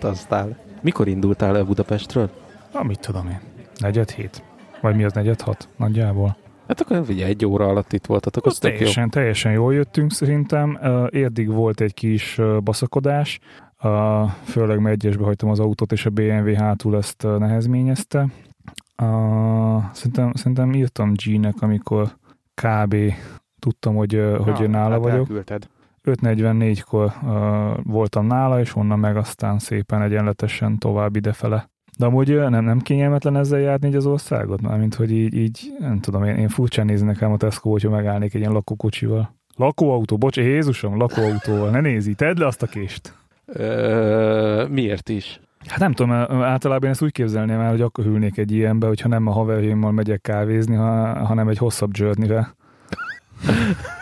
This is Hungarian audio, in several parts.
Jamie Journey-vel utaztál. Mikor indultál el Budapestről? Na, mit tudom én. Negyed hét? Vagy mi az negyed hat? Nagyjából. Hát akkor ugye egy óra alatt itt voltatok, az, az teljesen, jó. teljesen jól jöttünk szerintem. Érdig volt egy kis baszakodás, főleg mert egyesbe hagytam az autót, és a BMW hátul ezt nehezményezte. Szerintem, szerintem írtam G-nek, amikor kb. tudtam, hogy, Na, hogy nála hát vagyok. Elküldted. 5.44-kor uh, voltam nála, és onnan meg aztán szépen egyenletesen tovább idefele. De amúgy nem, nem kényelmetlen ezzel járni így az országot? Mármint, hogy így, így nem tudom, én, én furcsán nézni nekem a Tesco, hogyha megállnék egy ilyen lakókocsival. Lakóautó, bocs, Jézusom, lakóautóval, ne nézi, tedd le azt a kést. Ö, miért is? Hát nem tudom, általában én ezt úgy képzelném el, hogy akkor hűlnék egy ilyenbe, hogyha nem a haverjaimmal megyek kávézni, hanem egy hosszabb journey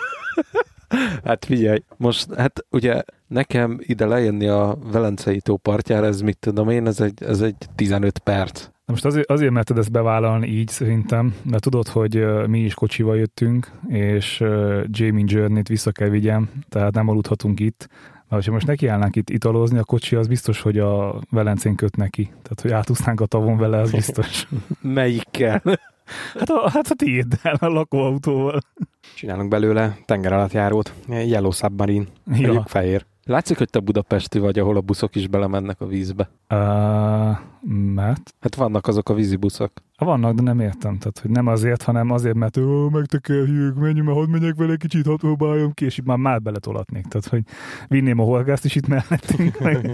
Hát figyelj, most hát ugye nekem ide lejönni a Velencei tó partjára, ez mit tudom én, ez egy, ez egy 15 perc. Na most azért, azért merted ezt bevállalni így szerintem, mert tudod, hogy mi is kocsival jöttünk, és Jamie Journey-t vissza kell vigyem, tehát nem aludhatunk itt. Na, ha most nekiállnánk itt italozni, a kocsi az biztos, hogy a Velencén köt neki. Tehát, hogy átúsznánk a tavon vele, az biztos. Melyikkel? Hát a, hát a tiéddel, a lakóautóval. Csinálunk belőle tenger alatt járót, Yellow Submarine, ja. fehér. Látszik, hogy te budapesti vagy, ahol a buszok is belemennek a vízbe. Uh, mert? Hát vannak azok a vízibuszok. Ha vannak, de nem értem. Tehát, hogy nem azért, hanem azért, mert ó, megtekerjük, menjünk, mert hadd menjek vele kicsit, hadd próbáljam ki, és itt már már beletolatnék. Tehát, hogy vinném a horgászt is itt mellettünk. Meg.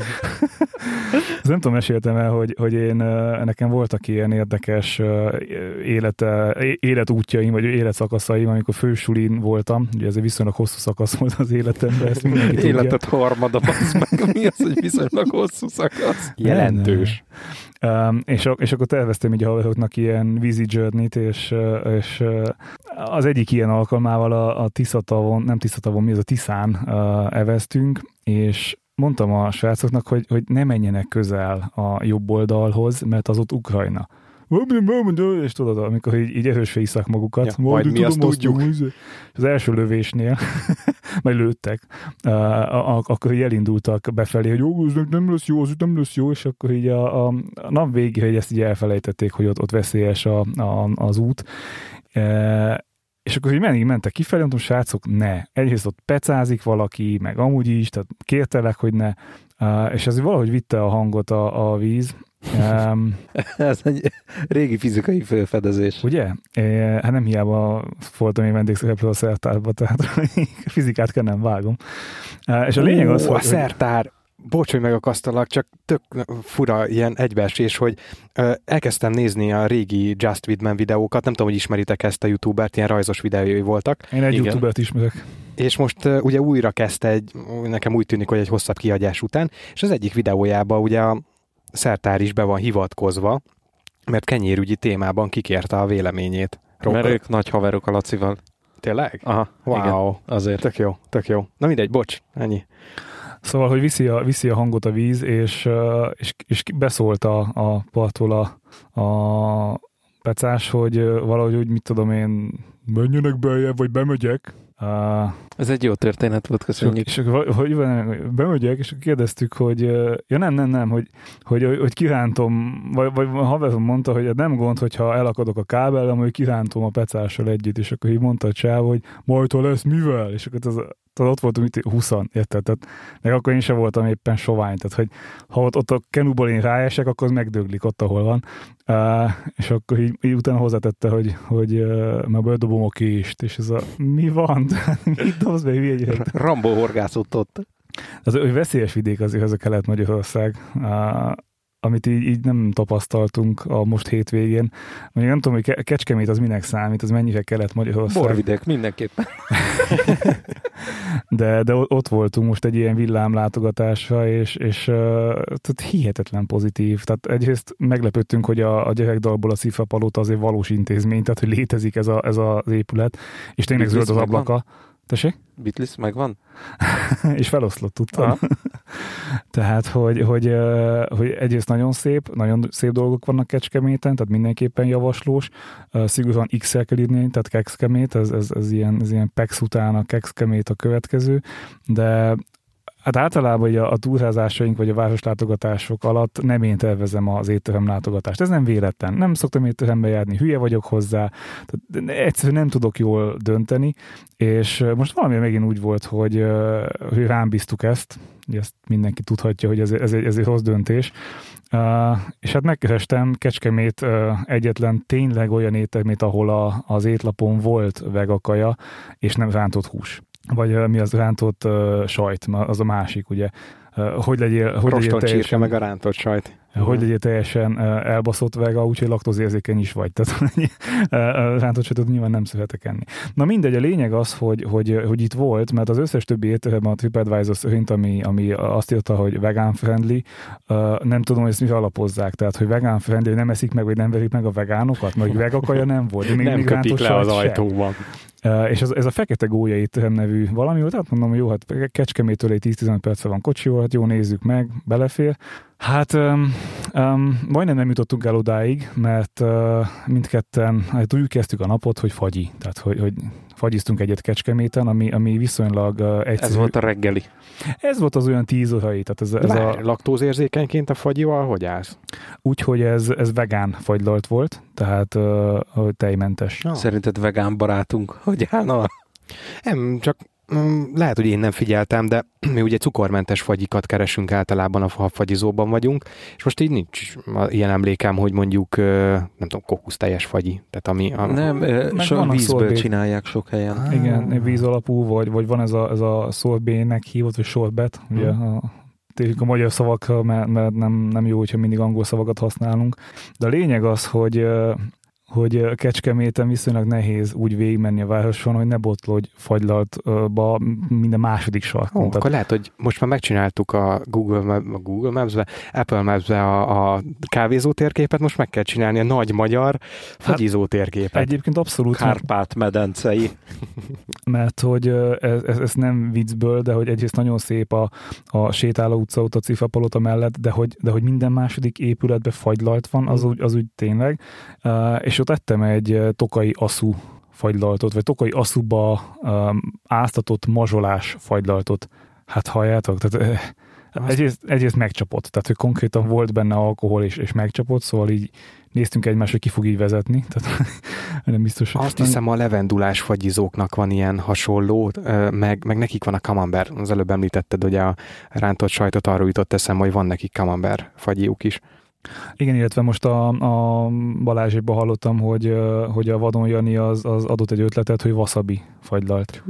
Ez nem tudom, meséltem el, hogy, hogy én, nekem voltak ilyen érdekes élete, életútjaim, vagy életszakaszaim, amikor fősulin voltam. Ugye ez egy viszonylag hosszú szakasz volt az életemben, ezt mindenki Életet harmada, meg. Mi az, hogy viszonylag hosszú szakasz? Jelentős. És, és akkor terveztem így a haveroknak ilyen vízi journey és, és az egyik ilyen alkalmával a, a Tiszatavon, nem Tiszatavon, mi az a Tiszán uh, eveztünk, és mondtam a srácoknak, hogy, hogy ne menjenek közel a jobb oldalhoz, mert az ott Ukrajna és tudod, amikor így, így erősre iszak magukat, ja, majd, mi azt tudjuk. Az első lövésnél, majd lőttek, uh, akkor így elindultak befelé, hogy jó, ez nem lesz jó, az nem lesz jó, és akkor így a, a, a nap végig, hogy ezt így elfelejtették, hogy ott, ott veszélyes a, a, az út. Uh, és akkor így menni, mentek kifelé, mondtam, srácok, ne. Egyrészt ott pecázik valaki, meg amúgy is, tehát kértelek, hogy ne. Uh, és ez valahogy vitte a hangot a, a víz, Um, Ez egy régi fizikai felfedezés. Ugye? É, hát nem hiába voltam én vendégszereplő a szertárba, tehát fizikát kell nem vágom. És a lényeg az, hogy... A szertár! bocs, hogy megakasztalak, csak tök fura ilyen egybeesés, hogy ö, elkezdtem nézni a régi Just Widman videókat, nem tudom, hogy ismeritek ezt a youtubert, ilyen rajzos videói voltak. Én egy Igen. youtubert ismerek. És most ö, ugye újra kezdte egy, nekem úgy tűnik, hogy egy hosszabb kiadás után, és az egyik videójában ugye a Szertár is be van hivatkozva, mert kenyérügyi témában kikérte a véleményét. Robert. Mert ők nagy haverok a Lacival. Tényleg? Aha, wow. Igen, azért. Tök jó, tök jó. Na mindegy, bocs, ennyi. Szóval, hogy viszi a, viszi a hangot a víz, és, és, és beszólt a, a partól a, a pecás, hogy valahogy úgy, mit tudom én, menjenek beljebb, vagy bemegyek, Uh, Ez egy jó történet volt, köszönjük. És, és hogy bemegyek, és kérdeztük, hogy ja nem, nem, nem, hogy, hogy, hogy kirántom, vagy, vagy haverom mondta, hogy nem gond, hogyha elakadok a kábellem, hogy kirántom a pecással együtt, és akkor így mondta a csáv, hogy majd ha lesz mivel, és akkor az, tehát ott voltunk itt 20 érted? Tehát, meg akkor én sem voltam éppen sovány, tehát hogy ha ott, ott a kenúból én ráesek, akkor az megdöglik ott, ahol van. Uh, és akkor így, így utána hozzátette, hogy, hogy uh, már bedobom a kést, és ez a mi van? Mit dobsz be, hülye Rambó horgászott ott. Az, hogy veszélyes vidék azért az a Kelet-Magyarország. Uh, amit így, így nem tapasztaltunk a most hétvégén. Mondjuk nem tudom, hogy Kecskemét az minek számít, az mennyire kellett Magyarország. Borvidék, mindenképpen. de, de ott voltunk most egy ilyen villámlátogatásra, és, és tehát hihetetlen pozitív. Tehát egyrészt meglepődtünk, hogy a, a gyerekdalból a Szifa Palota azért valós intézmény, tehát hogy létezik ez, a, ez az épület, és tényleg zöld az ablaka. Van? Tessék? Beatles megvan? és feloszlott, tudtam. tehát, hogy, hogy, hogy egyrészt nagyon szép, nagyon szép dolgok vannak Kecskeméten, tehát mindenképpen javaslós. Szigorúan X-el kell írni, tehát Kexkemét, ez, ez, ez, ilyen, ez ilyen PEX után a Kexkemét a következő, de Hát általában ugye a túrázásaink vagy a városlátogatások alatt nem én tervezem az étterem látogatást. Ez nem véletlen. Nem szoktam étterembe járni, hülye vagyok hozzá, tehát egyszerűen nem tudok jól dönteni, és most valami megint úgy volt, hogy, hogy rám bíztuk ezt, ezt mindenki tudhatja, hogy ez, ez, egy, ez egy rossz döntés, és hát megkerestem Kecskemét egyetlen tényleg olyan éttermét, ahol a, az étlapon volt vegakaja, és nem rántott hús vagy mi az rántott sajt, az a másik, ugye. Hogy legyél, hogy legyél teljesen, meg a rántott sajt. Hogy legyél teljesen elbaszott vega, úgyhogy laktózérzékeny is vagy. Tehát rántott sajtot nyilván nem szeretek enni. Na mindegy, a lényeg az, hogy, hogy, hogy itt volt, mert az összes többi étteremben a TripAdvisor szerint, ami, ami azt írta, hogy vegán friendly, nem tudom, hogy ezt mire alapozzák. Tehát, hogy vegán friendly, nem eszik meg, vagy nem verik meg a vegánokat, meg vegakaja nem volt. De még, nem még köpik le az ajtóban. Uh, és ez, ez a fekete gólya étterem nevű valami volt, hát mondom, jó, hát Kecskemétől egy 10-15 perce van kocsival, hát jó, nézzük meg, belefér. Hát um, um, majdnem nem jutottunk el odáig, mert uh, mindketten hát úgy kezdtük a napot, hogy fagyi, tehát hogy, hogy fagyiztunk egyet Kecskeméten, ami, ami viszonylag uh, egyszerű. Ez volt a reggeli. Ez volt az olyan tíz órai. Tehát ez, ez Vár, a... laktózérzékenyként a fagyival hogy állsz? Úgyhogy ez, ez vegán fagylalt volt, tehát uh, tejmentes. Oh. Szerinted vegán barátunk hogy állna? Nem, csak lehet, hogy én nem figyeltem, de mi ugye cukormentes fagyikat keresünk általában, a fagyizóban vagyunk, és most így nincs ilyen emlékem, hogy mondjuk, nem tudom, kokuszteljes fagyi. Tehát ami, a... Nem, sok vízből szorbét. csinálják sok helyen. Ah. Igen, víz alapú, vagy, vagy van ez a, ez a szorbének hívott, vagy sorbet, hmm. ugye a a magyar szavak, mert, mert nem, nem jó, hogyha mindig angol szavakat használunk. De a lényeg az, hogy hogy Kecskeméten viszonylag nehéz úgy végigmenni a városon, hogy ne botlódj fagylaltba minden második sarkon. Ó, akkor lehet, hogy most már megcsináltuk a Google, a Google Maps-be, Apple Maps-be a, a kávézó térképet, most meg kell csinálni a nagy magyar fagyizó hát, térképet. Egyébként abszolút. Kárpát medencei. Mert hogy ez, ez, ez, nem viccből, de hogy egyrészt nagyon szép a, a sétáló utca ott a Cifapalota mellett, de hogy, de hogy minden második épületben fagylalt van, az, mm. úgy, az úgy tényleg. Uh, és és ott ettem egy tokai aszú fagylaltot, vagy tokai aszúba um, áztatott mazsolás fagylaltot. Hát halljátok, tehát eh, egyrészt, egyrészt megcsapott, tehát hogy konkrétan volt benne alkohol és, és megcsapott, szóval így néztünk egymást, hogy ki fog így vezetni. Tehát nem biztos, Azt hiszem a levendulás fagyizóknak van ilyen hasonló, meg, meg nekik van a camembert. Az előbb említetted, hogy a rántott sajtot arról jutott eszem, hogy van nekik camembert fagyiuk is. Igen, illetve most a, a Balázsékban hallottam, hogy, hogy a Vadon Jani az, az adott egy ötletet, hogy wasabi fagylalt.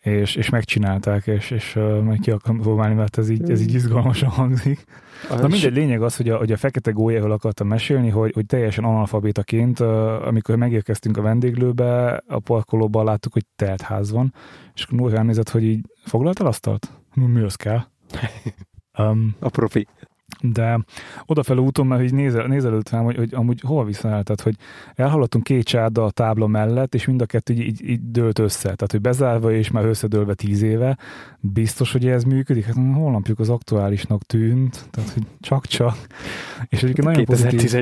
És, és megcsinálták, és, és meg ki akarom próbálni, mert ez így, ez így izgalmasan hangzik. Na mindegy, lényeg az, hogy a, hogy a fekete gólyáról akartam mesélni, hogy, hogy teljesen analfabétaként, amikor megérkeztünk a vendéglőbe, a parkolóban láttuk, hogy telt ház van, és akkor Nóra nézett, hogy így foglaltál asztalt? Mi az kell? Um, a profi de odafelé úton már így nézel, fel, hogy, hogy amúgy hol viszel, tehát hogy elhaladtunk két csárda a tábla mellett, és mind a kettő így, így, így dőlt össze, tehát hogy bezárva és már összedőlve tíz éve, biztos, hogy ez működik, hát holnapjuk az aktuálisnak tűnt, tehát hogy csak-csak, és egyébként nagyon pozitív,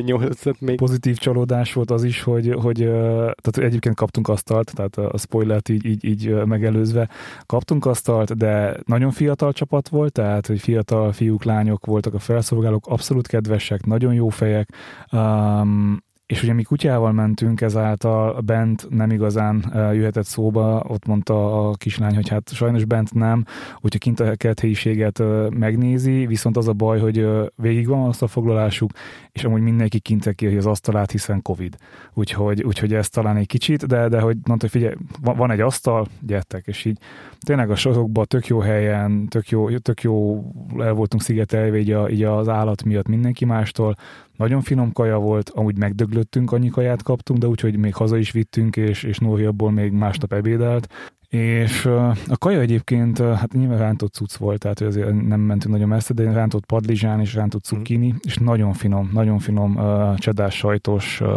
még. pozitív csalódás volt az is, hogy, hogy tehát egyébként kaptunk asztalt, tehát a spoilert így, így, így megelőzve kaptunk asztalt, de nagyon fiatal csapat volt, tehát hogy fiatal fiúk, lányok voltak a felszolgálók, abszolút kedvesek, nagyon jó fejek, um, és ugye mi kutyával mentünk, ezáltal bent nem igazán jöhetett szóba, ott mondta a kislány, hogy hát sajnos bent nem, úgyhogy kint a kerthelyiséget megnézi, viszont az a baj, hogy végig van azt a foglalásuk, és amúgy mindenki kint kéri az asztalát, hiszen Covid. Úgyhogy, úgyhogy ez talán egy kicsit, de, de hogy mondta, hogy figyelj, van egy asztal, gyertek, és így tényleg a sorokban tök jó helyen, tök jó, tök jó el voltunk szigetelve így, a, így az állat miatt mindenki mástól, nagyon finom kaja volt, amúgy megdöglöttünk, annyi kaját kaptunk, de úgyhogy még haza is vittünk, és, és Nóri abból még másnap ebédelt. És a kaja egyébként, hát nyilván rántott cucc volt, tehát hogy azért nem mentünk nagyon messze, de rántott padlizsán és rántott zucchini, mm. és nagyon finom, nagyon finom uh, csedás sajtos uh,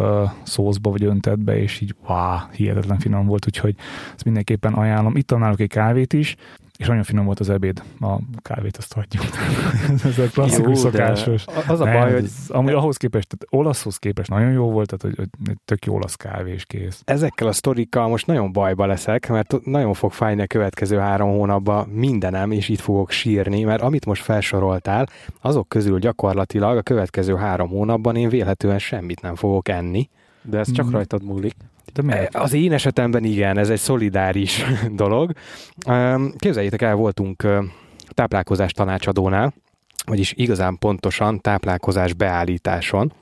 szószba vagy öntetbe, és így wow, hihetetlen finom volt, úgyhogy ezt mindenképpen ajánlom. Itt náluk egy kávét is, És nagyon finom volt az ebéd. A kávét azt hagyjuk. ez a klasszikus Jó, de szokásos. Az a Nem, baj, hogy ez, amúgy ahhoz képest, tehát olaszhoz képest nagyon jó volt, tehát hogy, hogy egy tök jó olasz kávé és kész. ezekkel a sztorikkal most nagyon bajba leszek, mert nagyon fog fájni a következő három hónapban mindenem, és itt fogok sírni, mert amit most felsoroltál, azok közül gyakorlatilag a következő három hónapban én vélhetően semmit nem fogok enni. De ez csak Mm. rajtad múlik. De miért? Az én esetemben igen, ez egy szolidáris dolog. Képzeljétek el, voltunk táplálkozás tanácsadónál, vagyis igazán pontosan táplálkozás beállításon.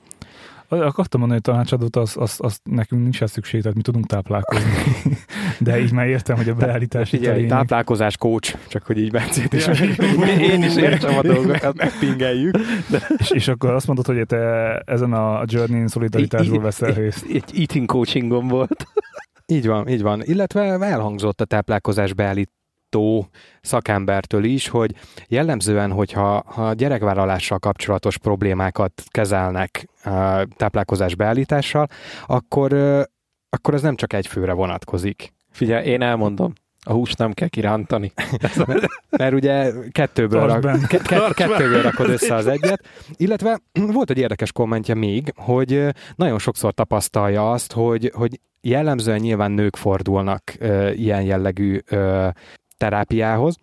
Akartam mondani, hogy tanácsadót, az, az, az nekünk nincs ez szükség, tehát mi tudunk táplálkozni. De így már értem, hogy a beállítás Figyelj, táplálkozás coach, csak hogy így Bencét is. Én is értsem a dolgokat. Megpingeljük. És, és akkor azt mondod, hogy te ezen a journey szolidaritásból veszel részt. Egy eating coachingom volt. Így van, így van. Illetve elhangzott a táplálkozás beállító szakembertől is, hogy jellemzően, hogyha ha gyerekvállalással kapcsolatos problémákat kezelnek táplálkozás beállítással, akkor, akkor ez nem csak egy főre vonatkozik. Figyelj, én elmondom. A húst nem kell kirántani. Mert ugye kettőből, rak, ke, ke, kettőből rakod össze az egyet. Illetve volt egy érdekes kommentje még, hogy nagyon sokszor tapasztalja azt, hogy, hogy jellemzően nyilván nők fordulnak ö, ilyen jellegű ö, terápiához,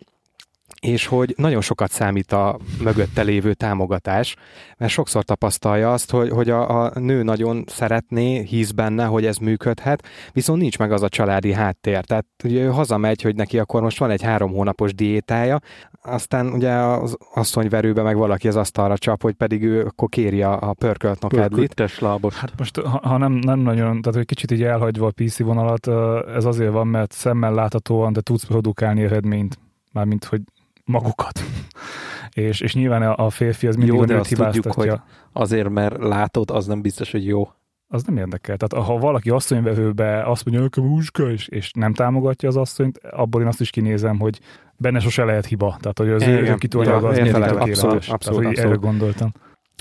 és hogy nagyon sokat számít a mögötte lévő támogatás, mert sokszor tapasztalja azt, hogy, hogy a, a nő nagyon szeretné, hisz benne, hogy ez működhet, viszont nincs meg az a családi háttér. Tehát ugye ő hazamegy, hogy neki akkor most van egy három hónapos diétája, aztán ugye az asszonyverőbe meg valaki az asztalra csap, hogy pedig ő akkor kéri a, a pörkölt nokedlit. Lábos. Hát most, ha, ha nem, nem nagyon, tehát hogy kicsit így elhagyva a PC vonalat, ez azért van, mert szemmel láthatóan, de tudsz produkálni eredményt. Mármint, hogy magukat. és, és nyilván a, a férfi az mindig Jó, de azt tudjuk, hibáztatja. Azért, mert látod, az nem biztos, hogy jó. Az nem érdekel. Tehát ha valaki asszonyvevőbe azt mondja, hogy húska, és, és nem támogatja az asszonyt, abból én azt is kinézem, hogy benne sose lehet hiba. Tehát, hogy az ő, Igen, ő kitolja ja, az mindig abszolút, tökéletes. abszolút, Tehát, hogy abszolút. erre gondoltam.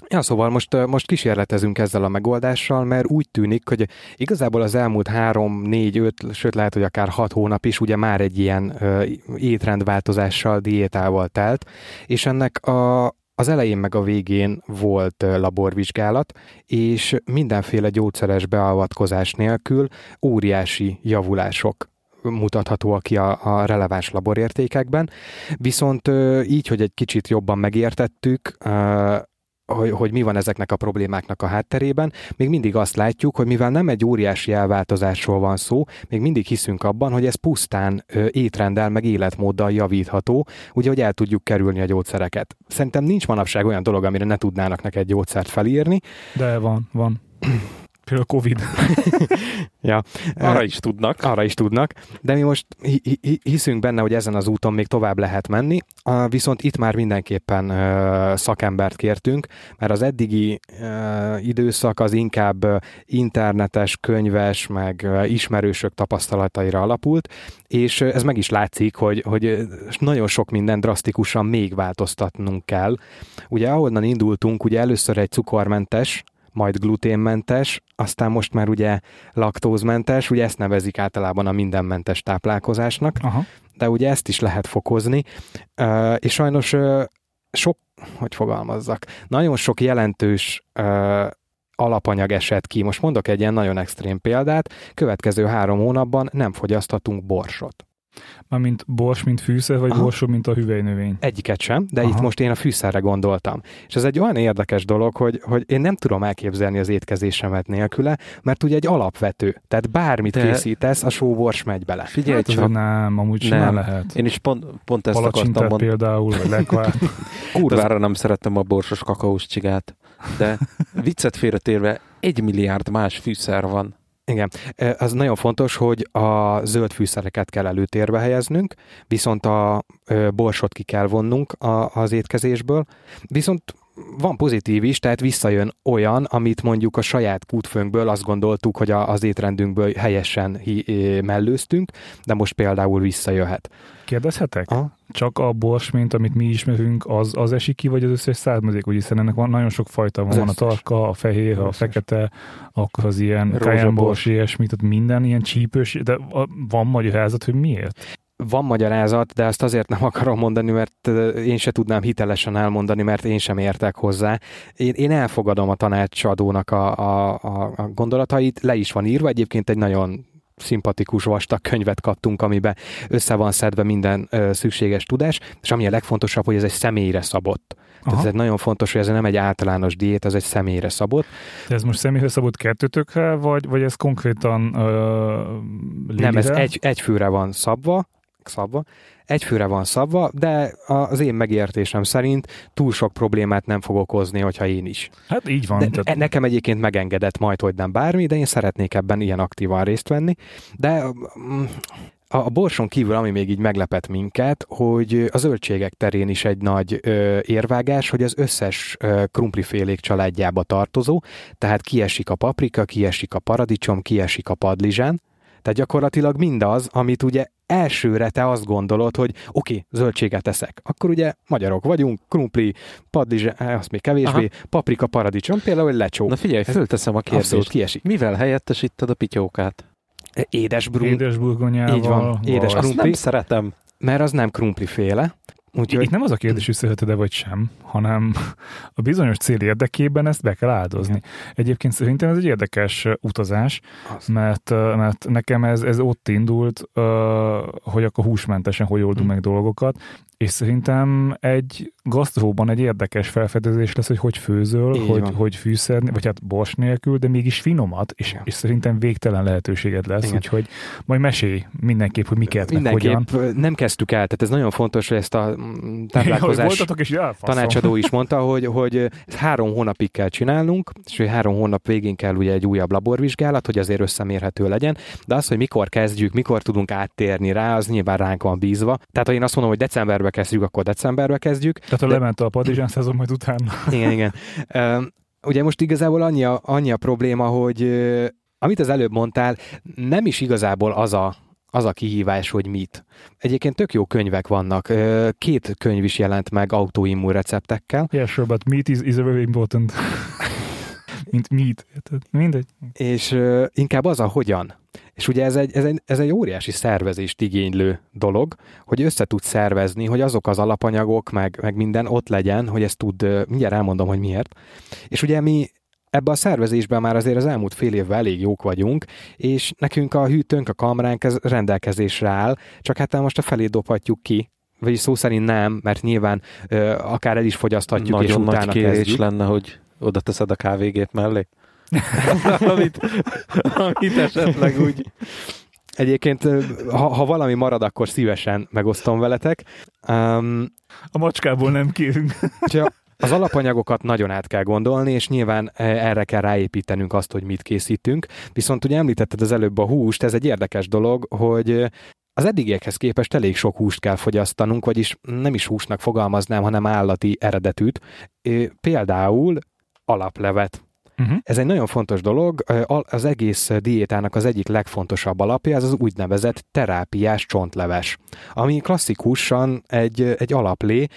Ja, szóval most, most kísérletezünk ezzel a megoldással, mert úgy tűnik, hogy igazából az elmúlt három, négy, öt, sőt lehet, hogy akár hat hónap is ugye már egy ilyen ö, étrendváltozással, diétával telt, és ennek a, az elején meg a végén volt laborvizsgálat, és mindenféle gyógyszeres beavatkozás nélkül óriási javulások mutathatóak ki a, a releváns laborértékekben. Viszont így, hogy egy kicsit jobban megértettük, hogy, hogy mi van ezeknek a problémáknak a hátterében, még mindig azt látjuk, hogy mivel nem egy óriási elváltozásról van szó, még mindig hiszünk abban, hogy ez pusztán ö, étrendel, meg életmóddal javítható, ugye, hogy el tudjuk kerülni a gyógyszereket. Szerintem nincs manapság olyan dolog, amire ne tudnának neked gyógyszert felírni. De van, van. Például Covid. Arra is tudnak. Arra is tudnak, de mi most hi- hi- hiszünk benne, hogy ezen az úton még tovább lehet menni, viszont itt már mindenképpen szakembert kértünk, mert az eddigi időszak az inkább internetes, könyves, meg ismerősök tapasztalataira alapult, és ez meg is látszik, hogy, hogy nagyon sok minden drasztikusan még változtatnunk kell. Ugye ahonnan indultunk, ugye először egy cukormentes, majd gluténmentes, aztán most már ugye laktózmentes, ugye ezt nevezik általában a mindenmentes táplálkozásnak, Aha. de ugye ezt is lehet fokozni, és sajnos sok, hogy fogalmazzak, nagyon sok jelentős alapanyag esett ki. Most mondok egy ilyen nagyon extrém példát, következő három hónapban nem fogyasztatunk borsot. Mármint bors, mint fűszer, vagy Aha. borsó, mint a hüvelynövény. Egyiket sem, de Aha. itt most én a fűszerre gondoltam. És ez egy olyan érdekes dolog, hogy, hogy én nem tudom elképzelni az étkezésemet nélküle, mert ugye egy alapvető. Tehát bármit De- készítesz, a sóbors megy bele. Figyelj Hát csak, nem, amúgy simán Nem. lehet. én is pont, pont ezt akartam Palacsintát mondani. például, vagy lekvárt. Kurvára nem szerettem a borsos kakaós csigát, de viccet félretérve egy milliárd más fűszer van. Igen, az nagyon fontos, hogy a zöld fűszereket kell előtérbe helyeznünk, viszont a borsot ki kell vonnunk az étkezésből, viszont van pozitív is, tehát visszajön olyan, amit mondjuk a saját kútfőnkből azt gondoltuk, hogy a, az étrendünkből helyesen hi, mellőztünk, de most például visszajöhet. Kérdezhetek? Aha. Csak a bors, mint amit mi ismerünk, az, az esik ki, vagy az összes származék? Úgy hiszen ennek van nagyon sok fajta van. Az Van a tarka, a fehér, a fekete, akkor az ilyen kajámbors, ilyesmi, tehát minden ilyen csípős, de van magyarázat, hogy miért? Van magyarázat, de ezt azért nem akarom mondani, mert én se tudnám hitelesen elmondani, mert én sem értek hozzá. Én, én elfogadom a tanácsadónak a, a, a, a gondolatait, le is van írva, egyébként egy nagyon szimpatikus vastag könyvet kaptunk, amiben össze van szedve minden ö, szükséges tudás, és ami a legfontosabb, hogy ez egy személyre szabott. Aha. Tehát ez egy nagyon fontos, hogy ez nem egy általános diét, ez egy személyre szabott. De ez most személyre szabott kettőtökre, vagy, vagy ez konkrétan ö, Nem, ez egy, egy főre van szabva, szabva, egy főre van szabva, de az én megértésem szerint túl sok problémát nem fog okozni, hogyha én is. Hát így van. De tehát... Nekem egyébként megengedett majd, hogy nem bármi, de én szeretnék ebben ilyen aktívan részt venni. De mm, a borson kívül, ami még így meglepett minket, hogy a zöldségek terén is egy nagy ö, érvágás, hogy az összes ö, krumplifélék családjába tartozó, tehát kiesik a paprika, kiesik a paradicsom, kiesik a padlizsán, tehát gyakorlatilag mindaz, amit ugye elsőre te azt gondolod, hogy oké, okay, zöldséget eszek. Akkor ugye magyarok vagyunk, krumpli, padlizs, eh, azt még kevésbé, Aha. paprika, paradicsom, például lecsó. Na figyelj, fölteszem a kérdést. Abszolút kiesik. Mivel helyettesíted a pityókát? Édes, brun... édes burgonyával. Így van, édes krumpli. nem szeretem. Mert az nem krumpli féle. Úgyhogy... Itt nem az a kérdés, hogy szereted-e vagy sem, hanem a bizonyos cél érdekében ezt be kell áldozni. Igen. Egyébként szerintem ez egy érdekes utazás, mert, mert nekem ez, ez ott indult, hogy akkor húsmentesen hogy oldunk hmm. meg dolgokat, és szerintem egy gasztróban egy érdekes felfedezés lesz, hogy hogy főzöl, Így hogy, van. hogy fűszer, vagy hát bors nélkül, de mégis finomat, és, és szerintem végtelen lehetőséged lesz, Igen. úgyhogy majd mesélj mindenképp, hogy miket, mindenképp meg hogyan. nem kezdtük el, tehát ez nagyon fontos, hogy ezt a táplálkozás és tanácsadó is mondta, hogy, hogy három hónapig kell csinálnunk, és hogy három hónap végén kell ugye egy újabb laborvizsgálat, hogy azért összemérhető legyen, de az, hogy mikor kezdjük, mikor tudunk áttérni rá, az nyilván ránk van bízva. Tehát, ha én azt mondom, hogy decemberbe kezdjük, akkor decemberbe kezdjük. Tehát ha de... lement a padizsán szezon, majd utána. Igen, igen. Ugye most igazából annyi a, annyi a probléma, hogy amit az előbb mondtál, nem is igazából az a, az a kihívás, hogy mit. Egyébként tök jó könyvek vannak. Két könyv is jelent meg autoimmun receptekkel. Yeah, sure, but meat is, is very important. Mint meat. Mindegy. És uh, inkább az a hogyan. És ugye ez egy, ez, egy, ez egy óriási szervezést igénylő dolog, hogy össze tud szervezni, hogy azok az alapanyagok, meg, meg minden ott legyen, hogy ezt tud, mindjárt elmondom, hogy miért. És ugye mi ebbe a szervezésben már azért az elmúlt fél évvel elég jók vagyunk, és nekünk a hűtőnk, a kamránk ez rendelkezésre áll, csak hát most a felé dobhatjuk ki, vagyis szó szerint nem, mert nyilván ö, akár el is fogyaszthatjuk, Nagyon és utána nagy kérés kezdjük. lenne, hogy oda teszed a kávégét mellé. amit, amit esetleg úgy... Egyébként, ha, ha valami marad, akkor szívesen megosztom veletek. Um, a macskából nem kérünk. Az alapanyagokat nagyon át kell gondolni, és nyilván erre kell ráépítenünk azt, hogy mit készítünk. Viszont ugye említetted az előbb a húst, ez egy érdekes dolog, hogy az eddigiekhez képest elég sok húst kell fogyasztanunk, vagyis nem is húsnak fogalmaznám, hanem állati eredetűt. Például alaplevet. Uh-huh. Ez egy nagyon fontos dolog. Az egész diétának az egyik legfontosabb alapja, ez az úgynevezett terápiás csontleves, ami klasszikusan egy, egy alaplé,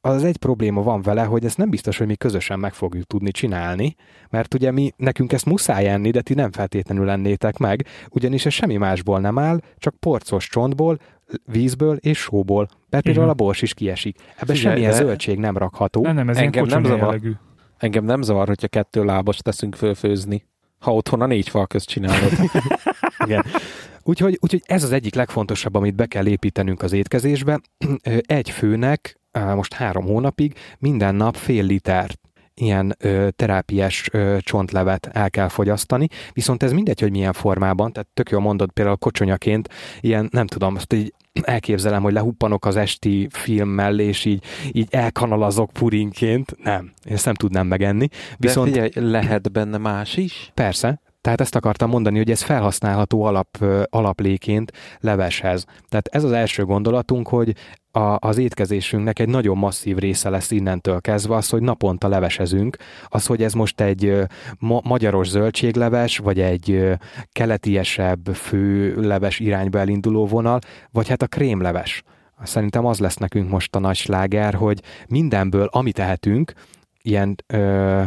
az egy probléma van vele, hogy ez nem biztos, hogy mi közösen meg fogjuk tudni csinálni, mert ugye mi, nekünk ezt muszáj enni, de ti nem feltétlenül lennétek meg, ugyanis ez semmi másból nem áll, csak porcos csontból, vízből és sóból. Mert például a bors is kiesik. Ebben semmilyen zöldség nem rakható. Nem, nem, ez Engem nem zavar. Jellegű. Engem nem zavar, hogyha kettő lábas teszünk fölfőzni, ha otthon a négy fal közt csinálod. Igen. Úgyhogy, úgyhogy ez az egyik legfontosabb, amit be kell építenünk az étkezésbe. Egy főnek most három hónapig minden nap fél liter ilyen ö, terápiás ö, csontlevet el kell fogyasztani, viszont ez mindegy, hogy milyen formában, tehát tök jól mondod például kocsonyaként, ilyen nem tudom, azt így elképzelem, hogy lehuppanok az esti film mellé, és így, így elkanalazok purinként. Nem, én ezt nem tudnám megenni. Viszont, De figyelj, lehet benne más is? Persze, tehát ezt akartam mondani, hogy ez felhasználható alap, alapléként leveshez. Tehát ez az első gondolatunk, hogy a, az étkezésünknek egy nagyon masszív része lesz innentől kezdve az, hogy naponta levesezünk, az, hogy ez most egy ma- magyaros zöldségleves, vagy egy keletiesebb főleves irányba elinduló vonal, vagy hát a krémleves. Szerintem az lesz nekünk most a nagy sláger, hogy mindenből, amit tehetünk, ilyen ö,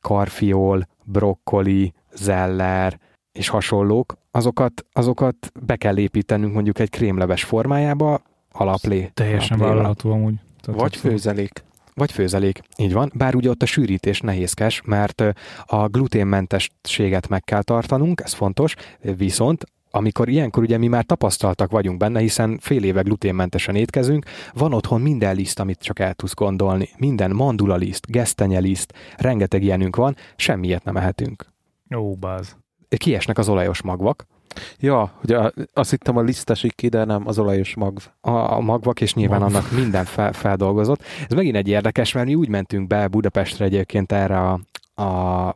karfiol, brokkoli, zeller és hasonlók, azokat, azokat be kell építenünk mondjuk egy krémleves formájába, alaplé. Teljesen alaplével. vállalható amúgy. Tehát Vagy főzelék. Vagy főzelék, így van. Bár ugye ott a sűrítés nehézkes, mert a gluténmentességet meg kell tartanunk, ez fontos, viszont amikor ilyenkor ugye mi már tapasztaltak vagyunk benne, hiszen fél éve gluténmentesen étkezünk, van otthon minden liszt, amit csak el tudsz gondolni. Minden mandula liszt, gesztenyeliszt, rengeteg ilyenünk van, semmiet nem ehetünk. Ó, báz. Kiesnek az olajos magvak, Ja, ugye a- azt hittem a lisztesik ki, de nem, az olajos magv. a, a magvak, és nyilván Magv. annak minden fel, feldolgozott. Ez megint egy érdekes, mert mi úgy mentünk be Budapestre egyébként erre a, a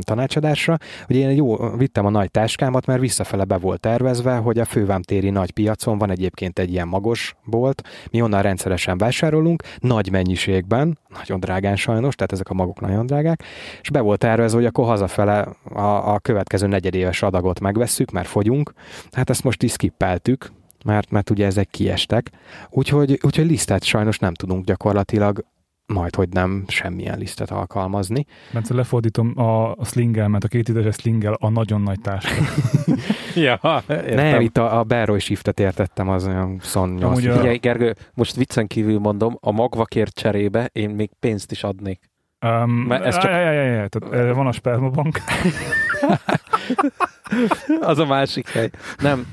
tanácsadásra, hogy én jó, vittem a nagy táskámat, mert visszafele be volt tervezve, hogy a fővámtéri nagy piacon van egyébként egy ilyen magos bolt, mi onnan rendszeresen vásárolunk, nagy mennyiségben, nagyon drágán sajnos, tehát ezek a magok nagyon drágák, és be volt tervezve, hogy akkor hazafele a, a következő negyedéves adagot megvesszük, mert fogyunk. Hát ezt most is skippeltük, mert, mert ugye ezek kiestek. Úgyhogy, úgyhogy lisztet sajnos nem tudunk gyakorlatilag majd, hogy nem semmilyen lisztet alkalmazni. Mert lefordítom a, a slingelmet, a két literes slingel a nagyon nagy táska. Ja, Nem, itt a, a Barrow shiftet értettem, az olyan szon 8 Amúgy a- Figyelj, Gergő, most viccen kívül mondom, a magvakért cserébe én még pénzt is adnék. Um, Mert ez csak- Aj, aj, aj, aj, tehát eh, van a spermabank. Az a másik hely. Nem,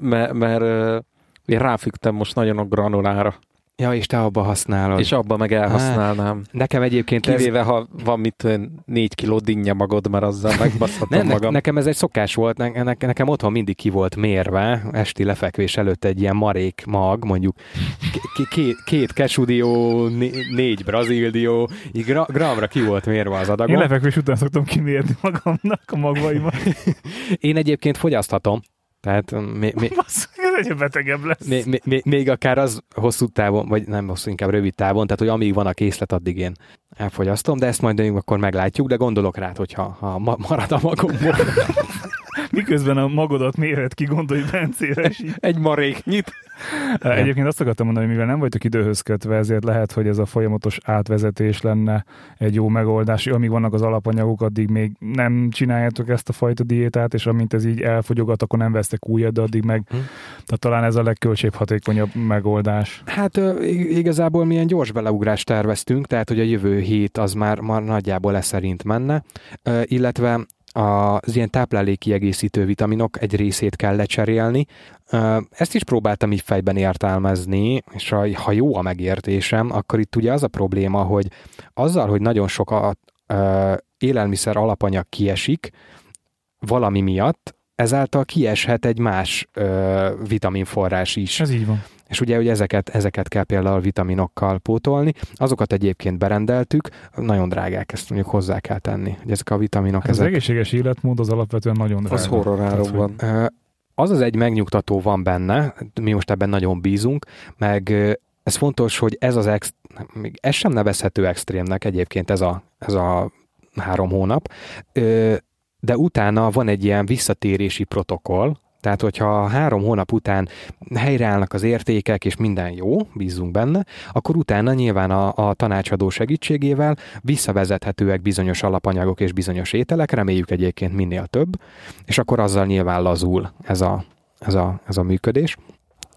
mert, mert ráfügtem most nagyon a granulára, Ja, és te abba használod. és abba meg elhasználnám. Nekem egyébként ez... Kivéve, ha van mit olyan négy kiló dinnye magod, mert azzal megbaszhatom ne, magam. nekem ez egy szokás volt, ne, ne, nekem otthon mindig ki volt mérve, esti lefekvés előtt egy ilyen marék mag, mondjuk k- két, két kesudió, né- négy brazildió, így gra, gramra ki volt mérve az Én adagom. lefekvés után szoktam kimérni magamnak a magvaimat. Én egyébként fogyaszthatom, tehát még, még, egyre betegebb lesz. még, még, még akár az hosszú távon, vagy nem hosszú, inkább rövid távon, tehát hogy amíg van a készlet, addig én elfogyasztom, de ezt majd akkor meglátjuk, de gondolok rá, hogyha ha ma- marad a magomból. Miközben a magodat méret ki, gondolj Bencére is. így. Egy maréknyit. Eh, Egyébként azt akartam mondani, hogy mivel nem vagytok időhöz kötve, ezért lehet, hogy ez a folyamatos átvezetés lenne egy jó megoldás. Amíg vannak az alapanyagok, addig még nem csináljátok ezt a fajta diétát, és amint ez így elfogyogat, akkor nem vesztek újat, de addig meg Hm. tehát talán ez a legköltséghatékonyabb megoldás. Hát igazából milyen gyors beleugrást terveztünk, tehát hogy a jövő hét az már, már nagyjából szerint menne, illetve az ilyen táplálékkiegészítő vitaminok egy részét kell lecserélni. Ezt is próbáltam így fejben értelmezni, és ha- jó a megértésem, akkor itt ugye az a probléma, hogy azzal, hogy nagyon sok a, élelmiszer alapanyag kiesik valami miatt, ezáltal kieshet egy más ö, vitaminforrás is. Ez így van. És ugye, hogy ezeket, ezeket kell például vitaminokkal pótolni. Azokat egyébként berendeltük, nagyon drágák, ezt mondjuk hozzá kell tenni, hogy ezek a vitaminok, Hát az ezek... egészséges életmód az alapvetően nagyon drága. Az horroráron van. Az az egy megnyugtató van benne, mi most ebben nagyon bízunk, meg ez fontos, hogy ez az ex, még ez sem nevezhető extrémnek egyébként ez a, ez a három hónap, de utána van egy ilyen visszatérési protokoll, tehát, hogyha három hónap után helyreállnak az értékek, és minden jó, bízunk benne, akkor utána nyilván a, a tanácsadó segítségével visszavezethetőek bizonyos alapanyagok és bizonyos ételek, reméljük egyébként minél több, és akkor azzal nyilván lazul ez a, ez a, ez a működés.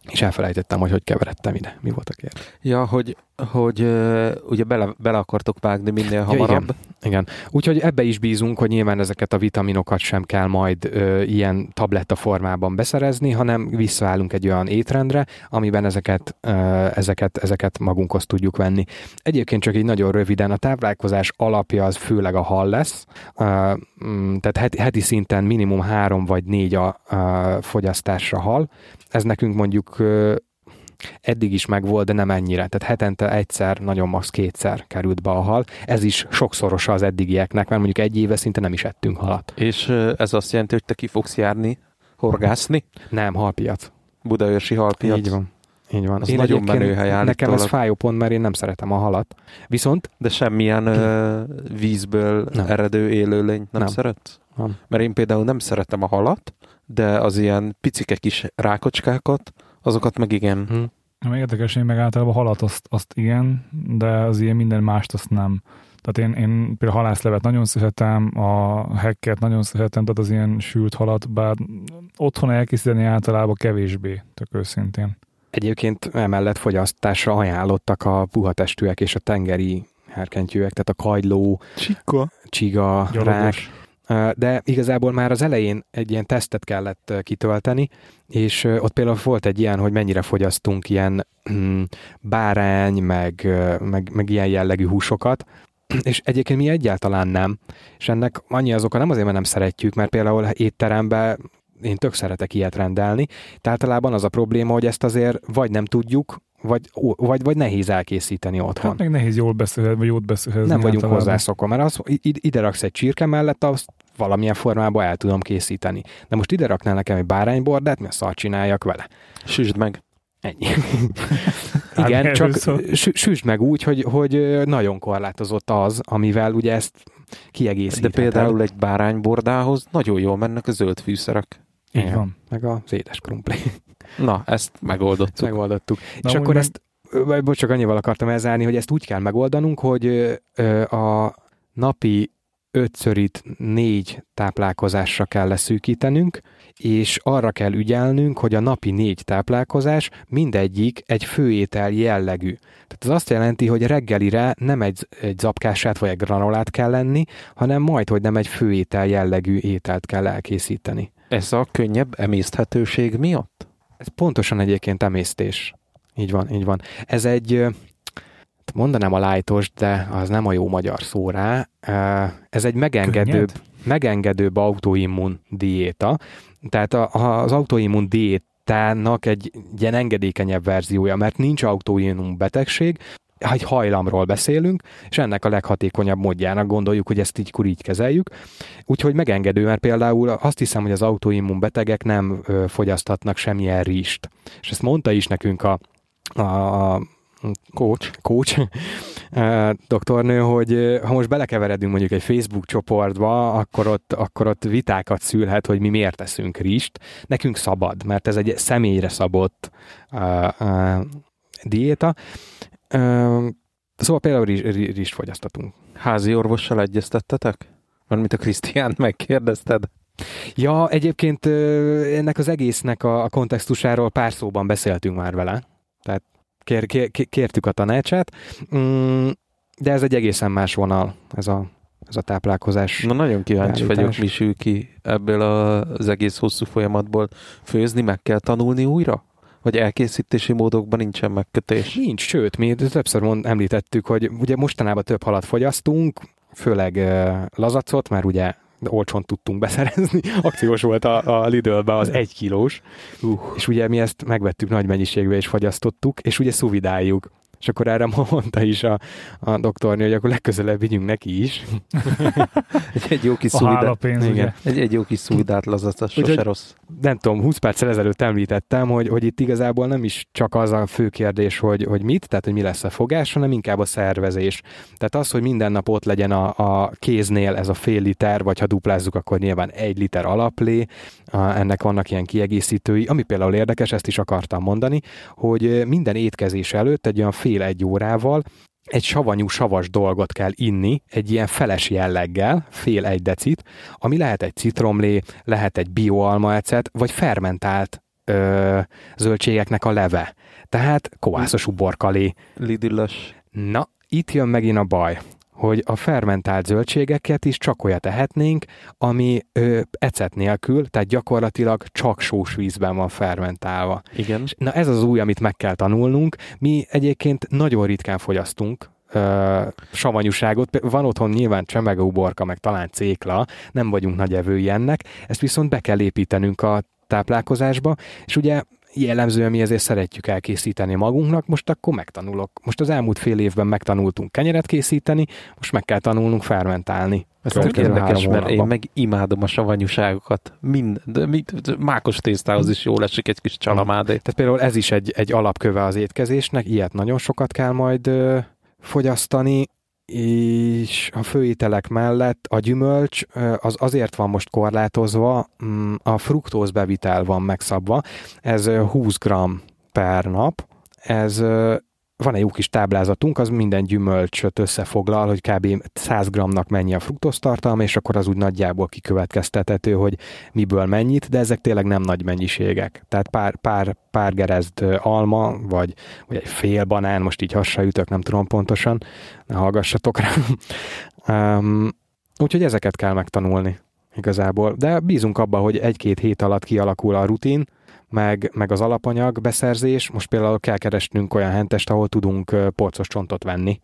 És elfelejtettem, hogy hogy keveredtem ide. Mi volt a kérdés? Ja, hogy, hogy ugye bele, bele akartok vágni minél hamarabb. igen. Igen. Úgyhogy ebbe is bízunk, hogy nyilván ezeket a vitaminokat sem kell majd ö, ilyen tabletta formában beszerezni, hanem visszaállunk egy olyan étrendre, amiben ezeket, ö, ezeket, ezeket magunkhoz tudjuk venni. Egyébként csak így nagyon röviden, a táplálkozás alapja az főleg a hal lesz, mm, tehát heti, heti szinten minimum három vagy négy a, a fogyasztásra hal. Ez nekünk mondjuk eddig is megvolt, de nem ennyire. Tehát hetente egyszer, nagyon max. kétszer került be a hal. Ez is sokszorosa az eddigieknek, mert mondjuk egy éve szinte nem is ettünk halat. És ez azt jelenti, hogy te ki fogsz járni, horgászni, Nem, halpiac. Budaörsi halpiac. Így van. Így van. Az nagyon egyébként- menő hely Nekem ez fájó pont, mert én nem szeretem a halat. Viszont De semmilyen ö, vízből Nem. eredő élőlényt nem, Nem. szeretsz? Nem. Mert én például nem szeretem a halat, de az ilyen picike kis rákocskákat, azokat meg igen. hm, Ami érdekes, én meg általában halat azt, azt igen, de az ilyen minden mást azt nem. Tehát én, én például halászlevet nagyon szeretem, a hekket nagyon szeretem, tehát az ilyen sült halat, bár otthon elkészíteni általában kevésbé, tök őszintén. Egyébként emellett fogyasztásra ajánlottak a puhatestűek és a tengeri herkentyűek, tehát a kagyló, Csikka. csiga, rák, de igazából már az elején egy ilyen tesztet kellett kitölteni, és ott például volt egy ilyen, hogy mennyire fogyasztunk ilyen mm, bárány, meg, meg, meg ilyen jellegű húsokat, és egyébként mi egyáltalán nem. És ennek annyi az oka, nem azért, mert nem szeretjük, mert például étteremben én tök szeretek ilyet rendelni. Tehát általában az a probléma, hogy ezt azért vagy nem tudjuk, vagy, vagy, vagy nehéz elkészíteni otthon. Hát meg nehéz jól beszélni, vagy jót beszélni. Nem vagyunk hozzászokva, mert az, ide raksz egy csirke mellett, azt valamilyen formában el tudom készíteni. De most ide raknál nekem egy báránybordát, mi a szar csináljak vele? Süsd meg. Ennyi. Igen, csak süsd meg úgy, hogy, hogy nagyon korlátozott az, amivel ugye ezt kiegészíthetem. De például egy báránybordához nagyon jól mennek a zöld fűszerek. Így Igen. van. Meg az édes krumpli. Na, ezt megoldottuk. Ezt megoldottuk. Na, És akkor meg... ezt, vagy csak annyival akartam elzárni, hogy ezt úgy kell megoldanunk, hogy a napi ötszörit négy táplálkozásra kell leszűkítenünk, és arra kell ügyelnünk, hogy a napi négy táplálkozás mindegyik egy főétel jellegű. Tehát ez azt jelenti, hogy reggelire nem egy, egy zapkását vagy egy granolát kell lenni, hanem majd, hogy nem egy főétel jellegű ételt kell elkészíteni. Ez a könnyebb emészthetőség miatt? Ez pontosan egyébként emésztés. Így van, így van. Ez egy, mondanám a lájtos, de az nem a jó magyar szó rá. Ez egy megengedőbb, megengedőbb autoimmun diéta. Tehát az autoimmun diétának egy ilyen engedékenyebb verziója, mert nincs autoimmun betegség, egy hajlamról beszélünk, és ennek a leghatékonyabb módjának gondoljuk, hogy ezt így így kezeljük. Úgyhogy megengedő, mert például azt hiszem, hogy az autoimmun betegek nem fogyasztatnak semmilyen rizst. És ezt mondta is nekünk a, a coach, coach doktornő, hogy ha most belekeveredünk mondjuk egy Facebook csoportba, akkor ott, akkor ott vitákat szülhet, hogy mi miért teszünk rist. Nekünk szabad, mert ez egy személyre szabott uh, uh, diéta. Szóval például rist fogyasztatunk. Házi orvossal egyeztettetek? Valamit a Krisztiánt megkérdezted? Ja, egyébként ennek az egésznek a, a kontextusáról pár szóban beszéltünk már vele. Tehát kér, kér, kértük a tanácsát, mm, de ez egy egészen más vonal, ez a, ez a táplálkozás. Na nagyon kíváncsi beállítás. vagyok, mi sül ki ebből az egész hosszú folyamatból. Főzni meg kell tanulni újra? Vagy elkészítési módokban nincsen megkötés? Nincs, sőt, mi többször mond, említettük, hogy ugye mostanában több halat fogyasztunk, főleg uh, lazacot, mert ugye olcsón tudtunk beszerezni. Akciós volt a, a Lidl-be az egy kilós, uh. és ugye mi ezt megvettük nagy mennyiségbe és fagyasztottuk, és ugye szuvidáljuk. És akkor erre mondta is a, a doktornő, hogy akkor legközelebb vigyünk neki is. egy, egy jó kis szulidát. Igen. Egy, egy jó kis szulidát lazacas, sose rossz. Nem tudom, 20 perccel ezelőtt említettem, hogy, hogy itt igazából nem is csak az a fő kérdés, hogy, hogy mit, tehát hogy mi lesz a fogás, hanem inkább a szervezés. Tehát az, hogy minden nap ott legyen a, a kéznél ez a fél liter, vagy ha duplázzuk, akkor nyilván egy liter alaplé, ennek vannak ilyen kiegészítői, ami például érdekes, ezt is akartam mondani, hogy minden étkezés előtt egy olyan fél fél-egy órával egy savanyú, savas dolgot kell inni, egy ilyen feles jelleggel, fél egy decit, ami lehet egy citromlé, lehet egy bioalmaecet, vagy fermentált ö, zöldségeknek a leve. Tehát kovászos uborkalé. Lidillas. Na, itt jön megint a baj hogy a fermentált zöldségeket is csak olyat tehetnénk, ami ö, ecet nélkül, tehát gyakorlatilag csak sós vízben van fermentálva. Igen. Na ez az új, amit meg kell tanulnunk. Mi egyébként nagyon ritkán fogyasztunk ö, savanyúságot. Van otthon nyilván csemege uborka, meg talán cékla, nem vagyunk nagy evői ennek, ezt viszont be kell építenünk a táplálkozásba, és ugye jellemzően mi ezért szeretjük elkészíteni magunknak, most akkor megtanulok. Most az elmúlt fél évben megtanultunk kenyeret készíteni, most meg kell tanulnunk fermentálni. Ez tök érdekes, mert én meg imádom a savanyúságokat. Mind, de, mind, mákos tésztához is jól esik egy kis csalamádé. Tehát például ez is egy, egy alapköve az étkezésnek, ilyet nagyon sokat kell majd ö, fogyasztani, és a főételek mellett a gyümölcs az azért van most korlátozva, mm, a fruktóz bevitel van megszabva, ez 20 g per nap, ez van egy jó kis táblázatunk, az minden gyümölcsöt összefoglal, hogy kb. 100 g-nak mennyi a fruktosz tartalma, és akkor az úgy nagyjából kikövetkeztethető, hogy miből mennyit, de ezek tényleg nem nagy mennyiségek. Tehát pár, pár, pár gerezd alma, vagy, vagy egy fél banán, most így ütök, nem tudom pontosan, ne hallgassatok rá. um, úgyhogy ezeket kell megtanulni igazából. De bízunk abba, hogy egy-két hét alatt kialakul a rutin, meg, meg az alapanyag beszerzés. Most például kell keresnünk olyan hentest, ahol tudunk porcos csontot venni,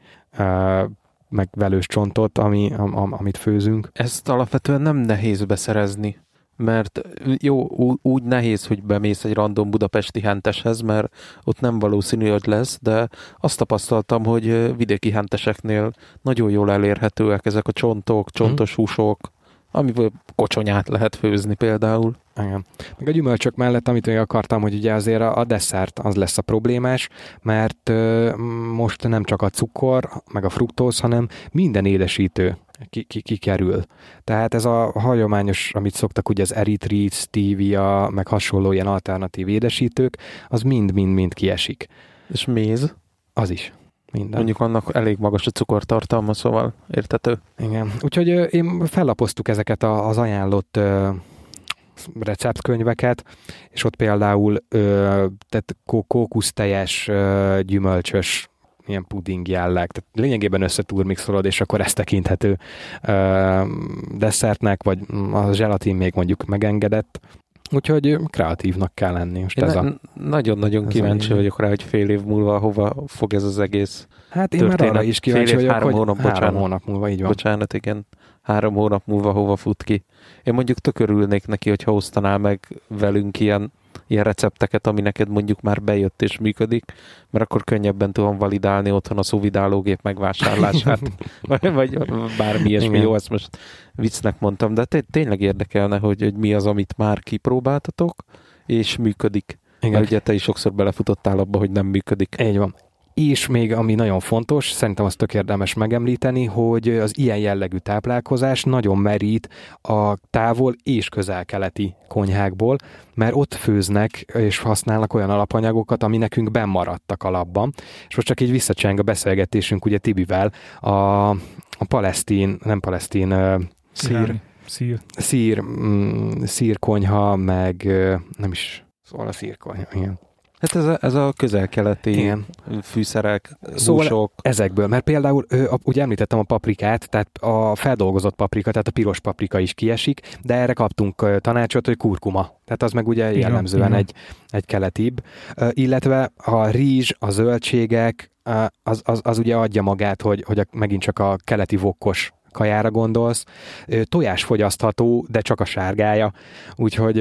meg velős csontot, ami, am, amit főzünk. Ezt alapvetően nem nehéz beszerezni, mert jó, úgy nehéz, hogy bemész egy random budapesti henteshez, mert ott nem valószínű, hogy lesz, de azt tapasztaltam, hogy vidéki henteseknél nagyon jól elérhetőek ezek a csontok, csontos mhm. húsok, amiből kocsonyát lehet főzni például. Igen. Meg a gyümölcsök mellett, amit még akartam, hogy ugye azért a, a desszert az lesz a problémás, mert ö, most nem csak a cukor, meg a fruktóz, hanem minden édesítő kikerül. Ki, ki Tehát ez a hagyományos, amit szoktak ugye az eritrit, stevia, meg hasonló ilyen alternatív édesítők, az mind-mind-mind kiesik. És méz? Az is. Minden. Mondjuk annak elég magas a cukortartalma, szóval értető. Igen. Úgyhogy én fellapoztuk ezeket az ajánlott receptkönyveket, és ott például ö, tehát kókusztejes, ö, gyümölcsös ilyen puding jelleg, tehát lényegében összetúrmixolod, és akkor ez tekinthető ö, desszertnek, vagy a zselatin még mondjuk megengedett. Úgyhogy kreatívnak kell lenni. Most én ez a, nagyon-nagyon kíváncsi vagyok rá, hogy fél év múlva hova fog ez az egész Hát én történet. már arra is kíváncsi fél év, vagyok, három hogy hónap, három bocsánat, hónap múlva, így van. Bocsánat, igen. Három hónap múlva hova fut ki. Én mondjuk tök örülnék neki, hogyha osztanál meg velünk ilyen, ilyen recepteket, ami neked mondjuk már bejött és működik, mert akkor könnyebben tudom validálni otthon a szuvidálógép megvásárlását, vagy, vagy bármi ilyesmi. Jó, ezt most viccnek mondtam, de tényleg érdekelne, hogy, hogy mi az, amit már kipróbáltatok, és működik. Igen. Mert ugye te is sokszor belefutottál abba, hogy nem működik. Így van. És még ami nagyon fontos, szerintem azt tök érdemes megemlíteni, hogy az ilyen jellegű táplálkozás nagyon merít a távol és közel-keleti konyhákból, mert ott főznek és használnak olyan alapanyagokat, ami nekünk bennmaradtak alapban. És most csak így visszacseng a beszélgetésünk ugye Tibivel, a, a palesztin, nem palesztin, szír, szír, szír, mm, szírkonyha, meg nem is, szóval a szírkonyha, igen Hát ez a, ez a közel-keleti Igen. fűszerek, szóval húsok. ezekből, mert például ugye említettem a paprikát, tehát a feldolgozott paprika, tehát a piros paprika is kiesik, de erre kaptunk tanácsot, hogy kurkuma. Tehát az meg ugye jellemzően Igen. egy, egy keletibb. Illetve a rizs, a zöldségek, az, az, az ugye adja magát, hogy, hogy a, megint csak a keleti vokkos kajára gondolsz. Tojás fogyasztható, de csak a sárgája, úgyhogy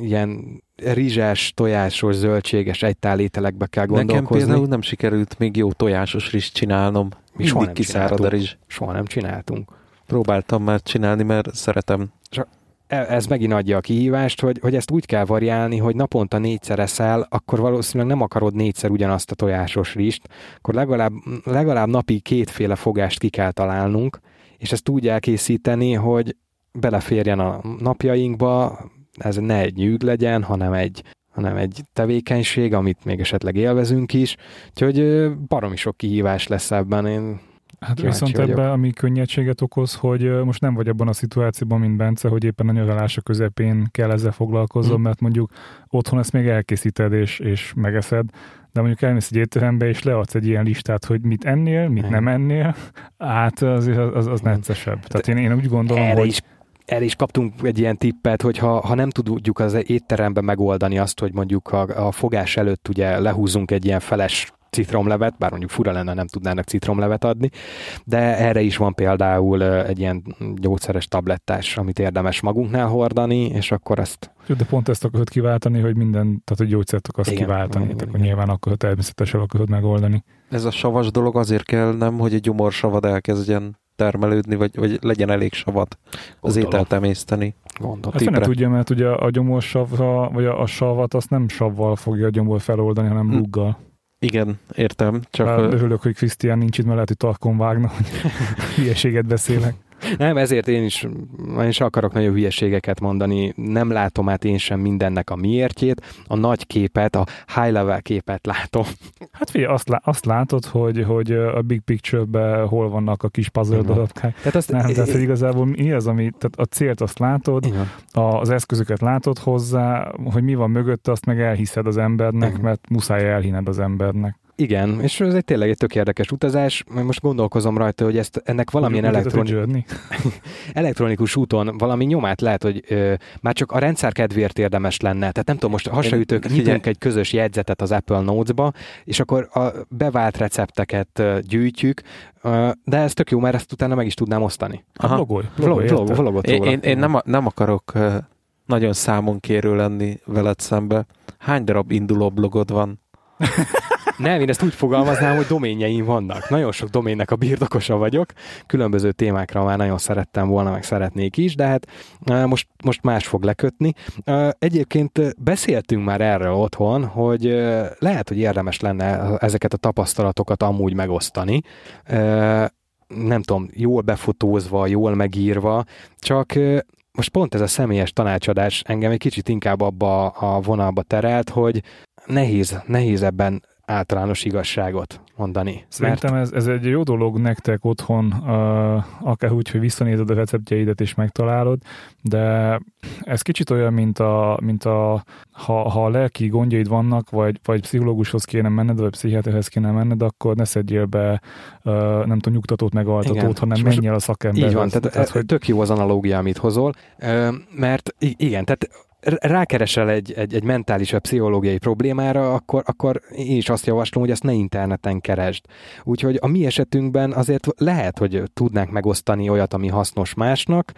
ilyen rizsás, tojásos, zöldséges egytálételekbe kell gondolkozni. Nekem például nem sikerült még jó tojásos rizs csinálnom. Mi soha nem kiszárad a rizs. Soha nem csináltunk. Próbáltam már csinálni, mert szeretem. Csak e, ez megint adja a kihívást, hogy, hogy ezt úgy kell variálni, hogy naponta négyszer eszel, akkor valószínűleg nem akarod négyszer ugyanazt a tojásos rizst, akkor legalább, legalább napi kétféle fogást ki kell találnunk, és ezt úgy elkészíteni, hogy beleférjen a napjainkba, ez ne egy nyűg legyen, hanem egy, hanem egy tevékenység, amit még esetleg élvezünk is. Úgyhogy baromi sok kihívás lesz ebben. Én Hát viszont vagyok. ebben, ami könnyedséget okoz, hogy most nem vagy abban a szituációban, mint Bence, hogy éppen a nyaralása közepén kell ezzel foglalkozom, hmm. mert mondjuk otthon ezt még elkészíted és, és megeszed, de mondjuk elmész egy étterembe, és leadsz egy ilyen listát, hogy mit ennél, mit nem ennél, hát az, az, az neccesebb. Tehát én, én úgy gondolom, Erre hogy... Is el is kaptunk egy ilyen tippet, hogy ha, ha nem tudjuk az étteremben megoldani azt, hogy mondjuk a, a fogás előtt ugye lehúzunk egy ilyen feles citromlevet, bár mondjuk fura lenne, nem tudnának citromlevet adni, de erre is van például egy ilyen gyógyszeres tablettás, amit érdemes magunknál hordani, és akkor ezt... De pont ezt akarod kiváltani, hogy minden, tehát a gyógyszert akarsz igen, kiváltani, igen, akkor igen. nyilván akkor természetesen akarod megoldani. Ez a savas dolog azért kell, nem, hogy egy gyomorsavad elkezdjen termelődni, vagy, vagy legyen elég savat az ételt emészteni. Gondolom. Ezt nem tudja, mert ugye a gyomorsavra, vagy a, a savat azt nem savval fogja a gyomor feloldani, hanem hm. luggal. Igen, értem. Csak Bár örülök, hogy Krisztián nincs itt, mert lehet, hogy tarkon vágna, hogy hülyeséget beszélek. Nem, ezért én is, én is akarok nagyon hülyeségeket mondani. Nem látom át én sem mindennek a miértjét. A nagy képet, a high level képet látom. Hát figyelj, azt, lá- azt látod, hogy, hogy a big picture-ben hol vannak a kis puzzle darabkák. Tehát azt, Nem, tehát hogy igazából mi az, ami, tehát a célt azt látod, Igen. az eszközöket látod hozzá, hogy mi van mögötte, azt meg elhiszed az embernek, Igen. mert muszáj elhinned az embernek. Igen, és ez egy tényleg egy tök érdekes utazás. Majd Most gondolkozom rajta, hogy ezt ennek valamilyen elektroni- elektronikus úton valami nyomát lehet, hogy ö, már csak a rendszer kedvéért érdemes lenne. Tehát nem tudom, most hasraütők, nyitunk egy közös jegyzetet az Apple Notes-ba, és akkor a bevált recepteket gyűjtjük, de ez tök jó, mert ezt utána meg is tudnám osztani. Hát vlogolj, Vlog, vlogolj, vlog, érted? vlogot Én, róla. én, én nem, nem akarok nagyon számon kérő lenni veled szembe. Hány darab induló blogod van? Nem, én ezt úgy fogalmaznám, hogy doménjeim vannak. Nagyon sok doménnek a birtokosa vagyok. Különböző témákra már nagyon szerettem volna, meg szeretnék is, de hát most, most más fog lekötni. Egyébként beszéltünk már erről otthon, hogy eh, lehet, hogy érdemes lenne ezeket a tapasztalatokat amúgy megosztani. Nem tudom, jól befotózva, jól megírva, csak most pont ez a személyes tanácsadás engem egy kicsit inkább abba a vonalba terelt, hogy nehéz, nehéz ebben általános igazságot mondani. Szerintem ez, ez egy jó dolog nektek otthon, uh, akár úgy, hogy visszanézed a receptjeidet és megtalálod, de ez kicsit olyan, mint a, mint a ha, ha a lelki gondjaid vannak, vagy, vagy pszichológushoz kéne menned, vagy pszichiáterhez kéne menned, akkor ne szedjél be, uh, nem tudom, nyugtatót, meg altatót, hanem menj el a szakemberhez. Így van, tehát, tehát hogy tök jó az analógia, amit hozol, mert igen, tehát rákeresel egy, egy, egy mentális vagy pszichológiai problémára, akkor, akkor én is azt javaslom, hogy ezt ne interneten keresd. Úgyhogy a mi esetünkben azért lehet, hogy tudnánk megosztani olyat, ami hasznos másnak,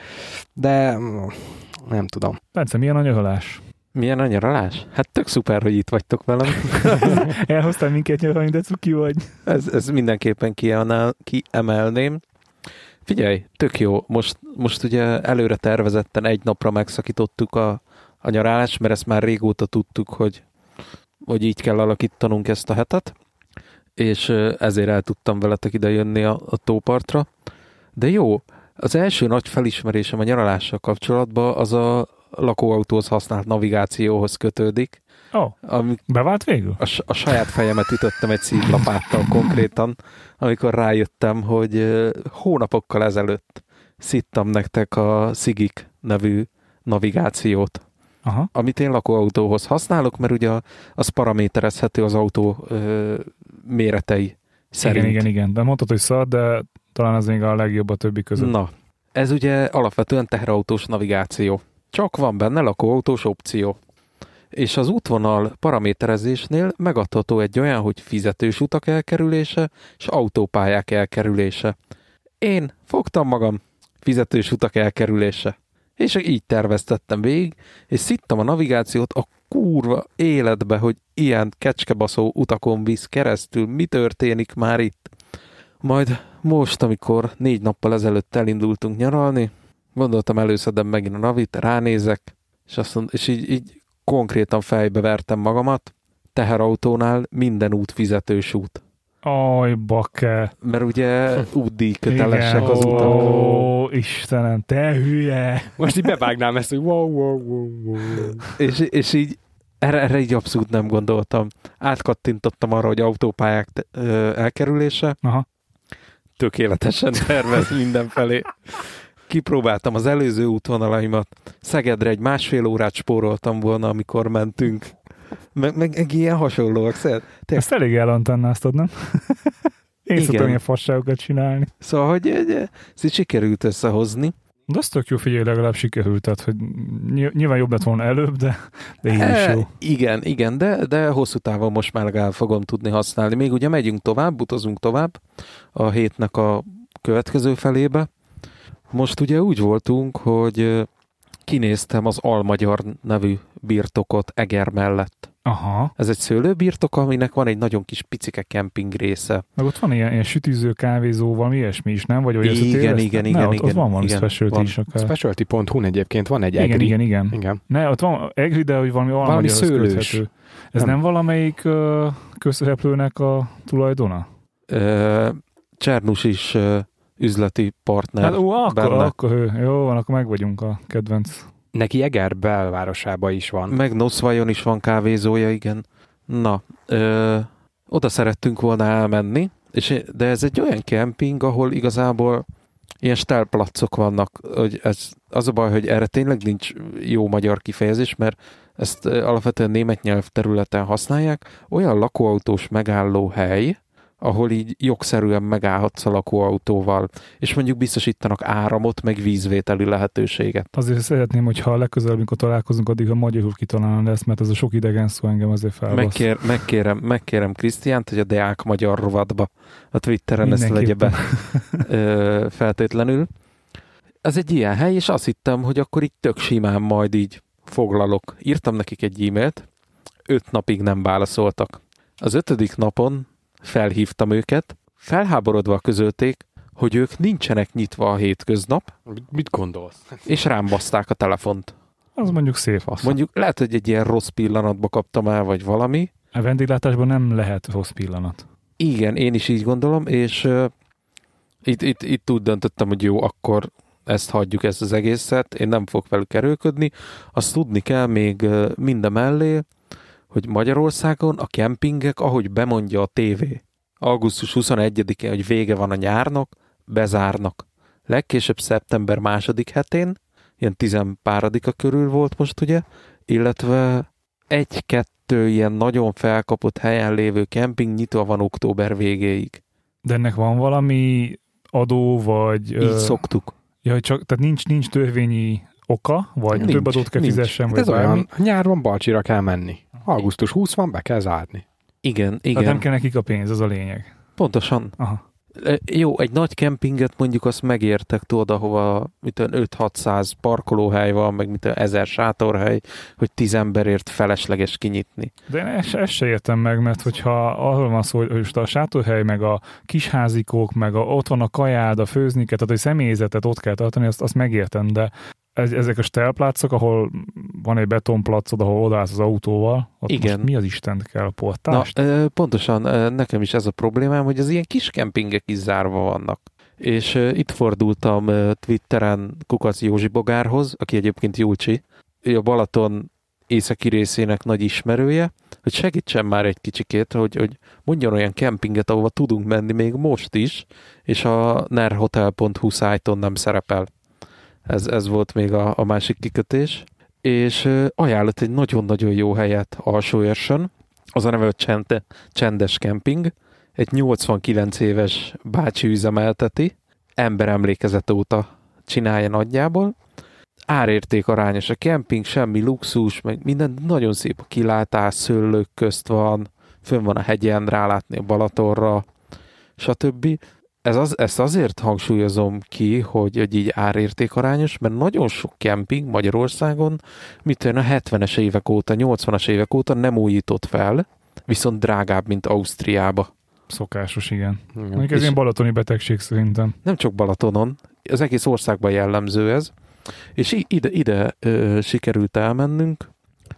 de mm, nem tudom. Bence, milyen a nyaralás? Milyen a nyaralás? Hát tök szuper, hogy itt vagytok velem. Elhoztál minket nyaralni, de cuki vagy. Ez, ez mindenképpen kiemelném. Figyelj, tök jó. Most, most ugye előre tervezetten egy napra megszakítottuk a, a nyarálást, mert ezt már régóta tudtuk, hogy, hogy így kell alakítanunk ezt a hetet, és ezért el tudtam veletek ide jönni a, a tópartra. De jó, az első nagy felismerésem a nyaralással kapcsolatban az a lakóautóhoz használt navigációhoz kötődik, oh, ami bevált végül? a, a saját fejemet ütöttem egy szívlapáttal konkrétan, amikor rájöttem, hogy hónapokkal ezelőtt szittam nektek a Sigik nevű navigációt, Aha. amit én lakóautóhoz használok, mert ugye az paraméterezhető az autó ö, méretei szerint. Igen, igen, igen. De mondtad, hogy szar, de talán az még a legjobb a többi között. Na, ez ugye alapvetően teherautós navigáció. Csak van benne lakóautós opció. És az útvonal paraméterezésnél megadható egy olyan, hogy fizetős utak elkerülése és autópályák elkerülése. Én fogtam magam fizetős utak elkerülése. És így terveztettem végig, és szittam a navigációt a kurva életbe, hogy ilyen kecskebaszó utakon visz keresztül, mi történik már itt. Majd most, amikor négy nappal ezelőtt elindultunk nyaralni, gondoltam előszedem megint a navit, ránézek, és, azt mond, és így, így konkrétan fejbe vertem magamat, teherautónál minden út fizetős út. Aj, bakke. Mert ugye útdíj kötelesek az utak. Ó, Istenem, te hülye. Most így bevágnám ezt, hogy wow, wow, wow, wow. És, és így erre, erre így abszolút nem gondoltam. Átkattintottam arra, hogy autópályák ö, elkerülése, Aha. tökéletesen tervez mindenfelé. Kipróbáltam az előző útvonalaimat. Szegedre egy másfél órát spóroltam volna, amikor mentünk. Meg, meg, meg ilyen hasonlóak. Szeret. Ezt elég elantennáztad, nem? Én Igen. szoktam ilyen fasságokat csinálni. Szóval, hogy egy- ezt sikerült összehozni. De az tök jó, figyelj, legalább sikerült, tehát, hogy ny- nyilván jobb lett volna előbb, de, de így is E, jó. igen, igen, de, de hosszú távon most már legalább fogom tudni használni. Még ugye megyünk tovább, utazunk tovább a hétnek a következő felébe. Most ugye úgy voltunk, hogy ö, kinéztem az Almagyar nevű birtokot Eger mellett. Aha. Ez egy szőlőbirtok, aminek van egy nagyon kis picike kemping része. Meg ott van ilyen, ilyen sütűző, kávézó, valami ilyesmi is, nem? Vagy olyan Igen, összetévesztett? igen, ne, igen, ott, ott igen, van valami igen, specialty van. is akár. Specialty.hu egyébként van egy Igen, egri. igen, igen. igen. Ne, ott van egri, de hogy valami Valami szőlős. köthető. Ez nem, Nem. valamelyik uh, közszereplőnek a tulajdona? Ö, Csernus is üzleti partner Hát ó, akkor, benne. akkor. Jó van, akkor meg vagyunk a kedvenc. Neki Eger belvárosába is van. Meg Noszvajon is van kávézója, igen. Na, ö, oda szerettünk volna elmenni, és, de ez egy olyan kemping, ahol igazából ilyen stálplacok vannak. Hogy ez, az a baj, hogy erre tényleg nincs jó magyar kifejezés, mert ezt alapvetően német nyelv területen használják. Olyan lakóautós megálló hely, ahol így jogszerűen megállhatsz a lakóautóval, és mondjuk biztosítanak áramot, meg vízvételi lehetőséget. Azért szeretném, hogyha legközelebb, amikor találkozunk, addig a magyarul kitalálna lesz, mert ez a sok idegen szó engem azért felbasz. Megkér, megkérem, megkérem Krisztiánt, hogy a Deák Magyar rovatba a Twitteren ezt legye be ö, feltétlenül. Ez egy ilyen hely, és azt hittem, hogy akkor így tök simán majd így foglalok. Írtam nekik egy e-mailt, öt napig nem válaszoltak. Az ötödik napon felhívtam őket, felháborodva közölték, hogy ők nincsenek nyitva a hétköznap, Mit gondolsz? és rám baszták a telefont. Az mondjuk szép az. Mondjuk lehet, hogy egy ilyen rossz pillanatba kaptam el, vagy valami, A vendéglátásban nem lehet rossz pillanat. Igen, én is így gondolom, és uh, itt, itt, itt úgy döntöttem, hogy jó, akkor ezt hagyjuk, ezt az egészet, én nem fogok velük erőködni. Azt tudni kell még uh, minden mellé, hogy Magyarországon a kempingek, ahogy bemondja a tévé, augusztus 21-én, hogy vége van a nyárnak, bezárnak. Legkésőbb szeptember második hetén, ilyen tizenpáradika körül volt most ugye, illetve egy-kettő ilyen nagyon felkapott helyen lévő kemping nyitva van október végéig. De ennek van valami adó, vagy... Így ö, szoktuk. Ja, csak, tehát nincs, nincs törvényi oka, vagy Nincs, több adót kell nincs. fizessen, Hát vagy ez bármi? olyan, nyárban Balcsira kell menni. Augusztus 20 van, be kell zárni. Igen, Tehát igen, nem kell nekik a pénz, az a lényeg. pontosan. Aha. E, Jó, egy nagy kempinget mondjuk azt megértek, tudod, ahova mit tudom, 5-600 parkolóhely van, meg mit tudom, 1000 sátorhely, hogy 10 emberért felesleges kinyitni. De én ezt, ezt se értem meg, mert hogyha arról van szó, hogy most a sátorhely, meg a kisházikók, meg a, ott van a kajád, a főzniket, tehát hogy személyzetet ott kell tartani, azt, azt megértem, de ezek a stelplácok, ahol van egy betonplacod, ahol odaállsz az autóval, ott Igen. most mi az Istent kell a Na, portást? e, pontosan nekem is ez a problémám, hogy az ilyen kis kempingek is zárva vannak. És itt fordultam Twitteren Kukac Józsi Bogárhoz, aki egyébként Júlcsi, ő a Balaton északi részének nagy ismerője, hogy segítsen már egy kicsikét, hogy, hogy mondjon olyan kempinget, ahova tudunk menni még most is, és a nerhotel.hu szájton nem szerepel. Ez, ez volt még a, a másik kikötés. És ajánlott egy nagyon-nagyon jó helyet Alsóérsön, az a neve, hogy Csende, Csendes Camping. Egy 89 éves bácsi üzemelteti, emberemlékezet óta csinálja nagyjából. Árérték arányos a kemping, semmi luxus, meg minden nagyon szép a kilátás, szőlők közt van, fönn van a hegyen, rálátni a Balatorra, stb. Ez az, ezt azért hangsúlyozom ki, hogy, hogy így árérték arányos, mert nagyon sok kemping Magyarországon, mit a 70-es évek óta, 80-as évek óta nem újított fel, viszont drágább, mint Ausztriába. Szokásos, igen. Igen. Mondjuk ez ilyen balatoni betegség szerintem. Nem csak Balatonon, az egész országban jellemző ez, és ide, ide ö, sikerült elmennünk,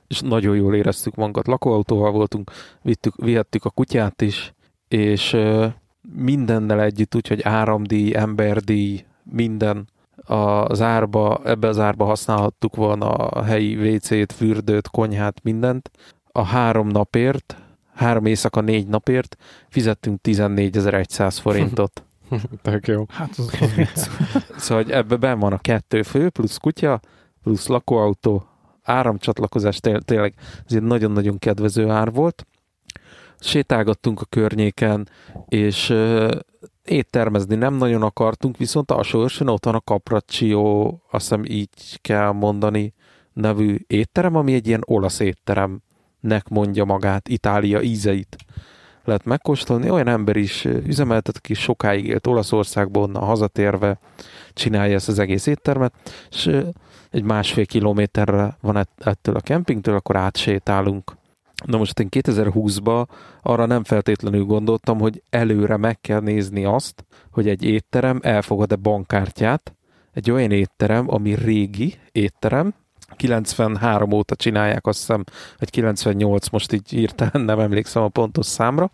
és nagyon jól éreztük magunkat. Lakóautóval voltunk, vittük, vihettük a kutyát is, és ö, mindennel együtt, úgyhogy áramdíj, emberdíj, minden az árba, ebbe az árba használhattuk volna a helyi WC-t, fürdőt, konyhát, mindent. A három napért, három éjszaka, négy napért fizettünk 14.100 forintot. Tök jó. Hát az, az vicc. Szóval hogy ebbe ben van a kettő fő, plusz kutya, plusz lakóautó, áramcsatlakozás, té- tényleg ez egy nagyon-nagyon kedvező ár volt. Sétálgattunk a környéken, és éttermezni nem nagyon akartunk, viszont alsóörsön ott van a Capraccio, azt hiszem így kell mondani, nevű étterem, ami egy ilyen olasz étteremnek mondja magát, Itália ízeit lehet megkóstolni. Olyan ember is üzemeltet, aki sokáig élt Olaszországban, onnan hazatérve csinálja ezt az egész éttermet, és egy másfél kilométerre van ett- ettől a kempingtől, akkor átsétálunk. Na most én 2020-ban arra nem feltétlenül gondoltam, hogy előre meg kell nézni azt, hogy egy étterem elfogad-e bankkártyát, egy olyan étterem, ami régi étterem, 93 óta csinálják, azt hiszem, vagy 98, most így hirtelen nem emlékszem a pontos számra,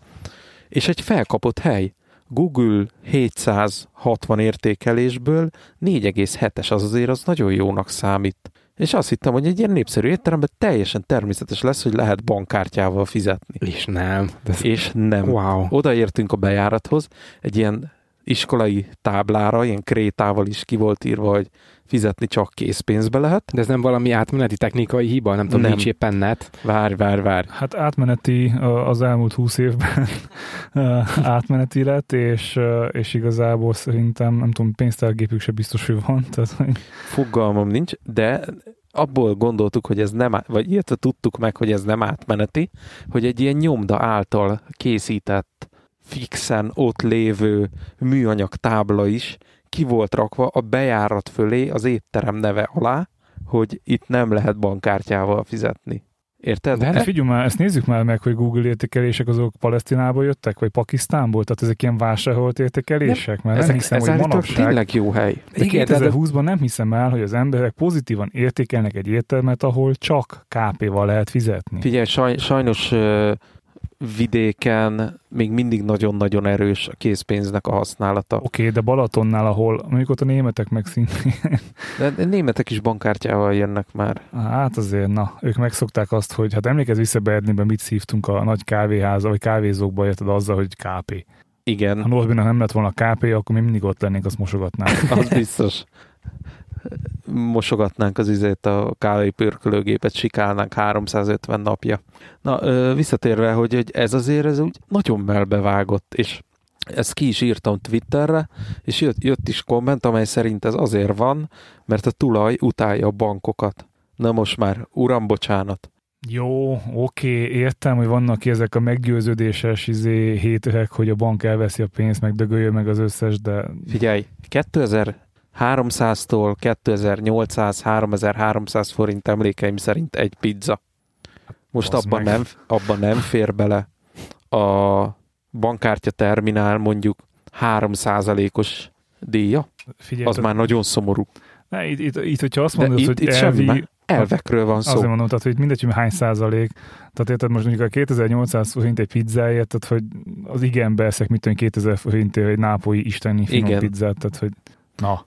és egy felkapott hely. Google 760 értékelésből 4,7-es az azért az nagyon jónak számít. És azt hittem, hogy egy ilyen népszerű étteremben teljesen természetes lesz, hogy lehet bankkártyával fizetni. És nem. De. És nem. Wow. Odaértünk a bejárathoz, egy ilyen iskolai táblára, ilyen krétával is ki volt írva, hogy fizetni csak készpénzbe lehet. De ez nem valami átmeneti technikai hiba? Nem tudom, Nem. nincs éppen net. Várj, várj, várj. Hát átmeneti az elmúlt húsz évben átmeneti lett, és, és igazából szerintem, nem tudom, pénztárgépük se biztos, hogy van. Tehát, hogy Fogalmam nincs, de abból gondoltuk, hogy ez nem, vagy illetve tudtuk meg, hogy ez nem átmeneti, hogy egy ilyen nyomda által készített, fixen ott lévő műanyag tábla is ki volt rakva a bejárat fölé az étterem neve alá, hogy itt nem lehet bankkártyával fizetni. Érted? De- Hát figyelj már, ezt nézzük már meg, hogy Google értékelések azok Palesztinából jöttek, vagy Pakisztánból? Tehát ezek ilyen vásárolt értékelések? Mert ezek, nem hiszem, ez hogy manapság, tényleg jó hely. de Igen, de- 2020-ban nem hiszem el, hogy az emberek pozitívan értékelnek egy éttermet, ahol csak KP-val lehet fizetni. Figyelj, saj, sajnos vidéken még mindig nagyon-nagyon erős a készpénznek a használata. Oké, okay, de Balatonnál, ahol mondjuk ott a németek meg szintén, De németek is bankkártyával jönnek már. hát azért, na, ők megszokták azt, hogy hát emlékezz vissza Berlinben, mit szívtunk a nagy kávéháza, vagy kávézókba, érted azzal, hogy KP. Ha Igen, Norbinak nem lett volna KP, akkor mi mindig ott lennénk, azt mosogatnánk. az biztos. Mosogatnánk az izét, a kávépörkölőgépet sikálnánk 350 napja. Na, visszatérve, hogy, hogy ez azért ez úgy nagyon melbevágott, és ezt ki is írtam Twitterre, és jött, jött is komment, amely szerint ez azért van, mert a tulaj utálja a bankokat. Na most már, uram, bocsánat. Jó, oké, értem, hogy vannak ki ezek a meggyőződéses izé, héterek, hogy a bank elveszi a pénzt, meg dögöljön meg az összes, de Figyelj, 2300-tól 2800-3300 forint emlékeim szerint egy pizza. Most abban meg. nem, abban nem fér bele a bankkártya terminál mondjuk 3%-os díja. figyelj, Az már nagyon szomorú. ne, itt, itt, itt, hogyha azt mondod, itt, hogy itt elvi, semmi, elvekről van szó. Azért mondom, tehát, hogy mindegy, hogy hány százalék. Tehát érted, most mondjuk a 2800 forint egy pizzáért, tehát hogy az igen beszek, mit tudom, 2000 forintért egy nápolyi isteni finom Igen. pizzát, tehát hogy na.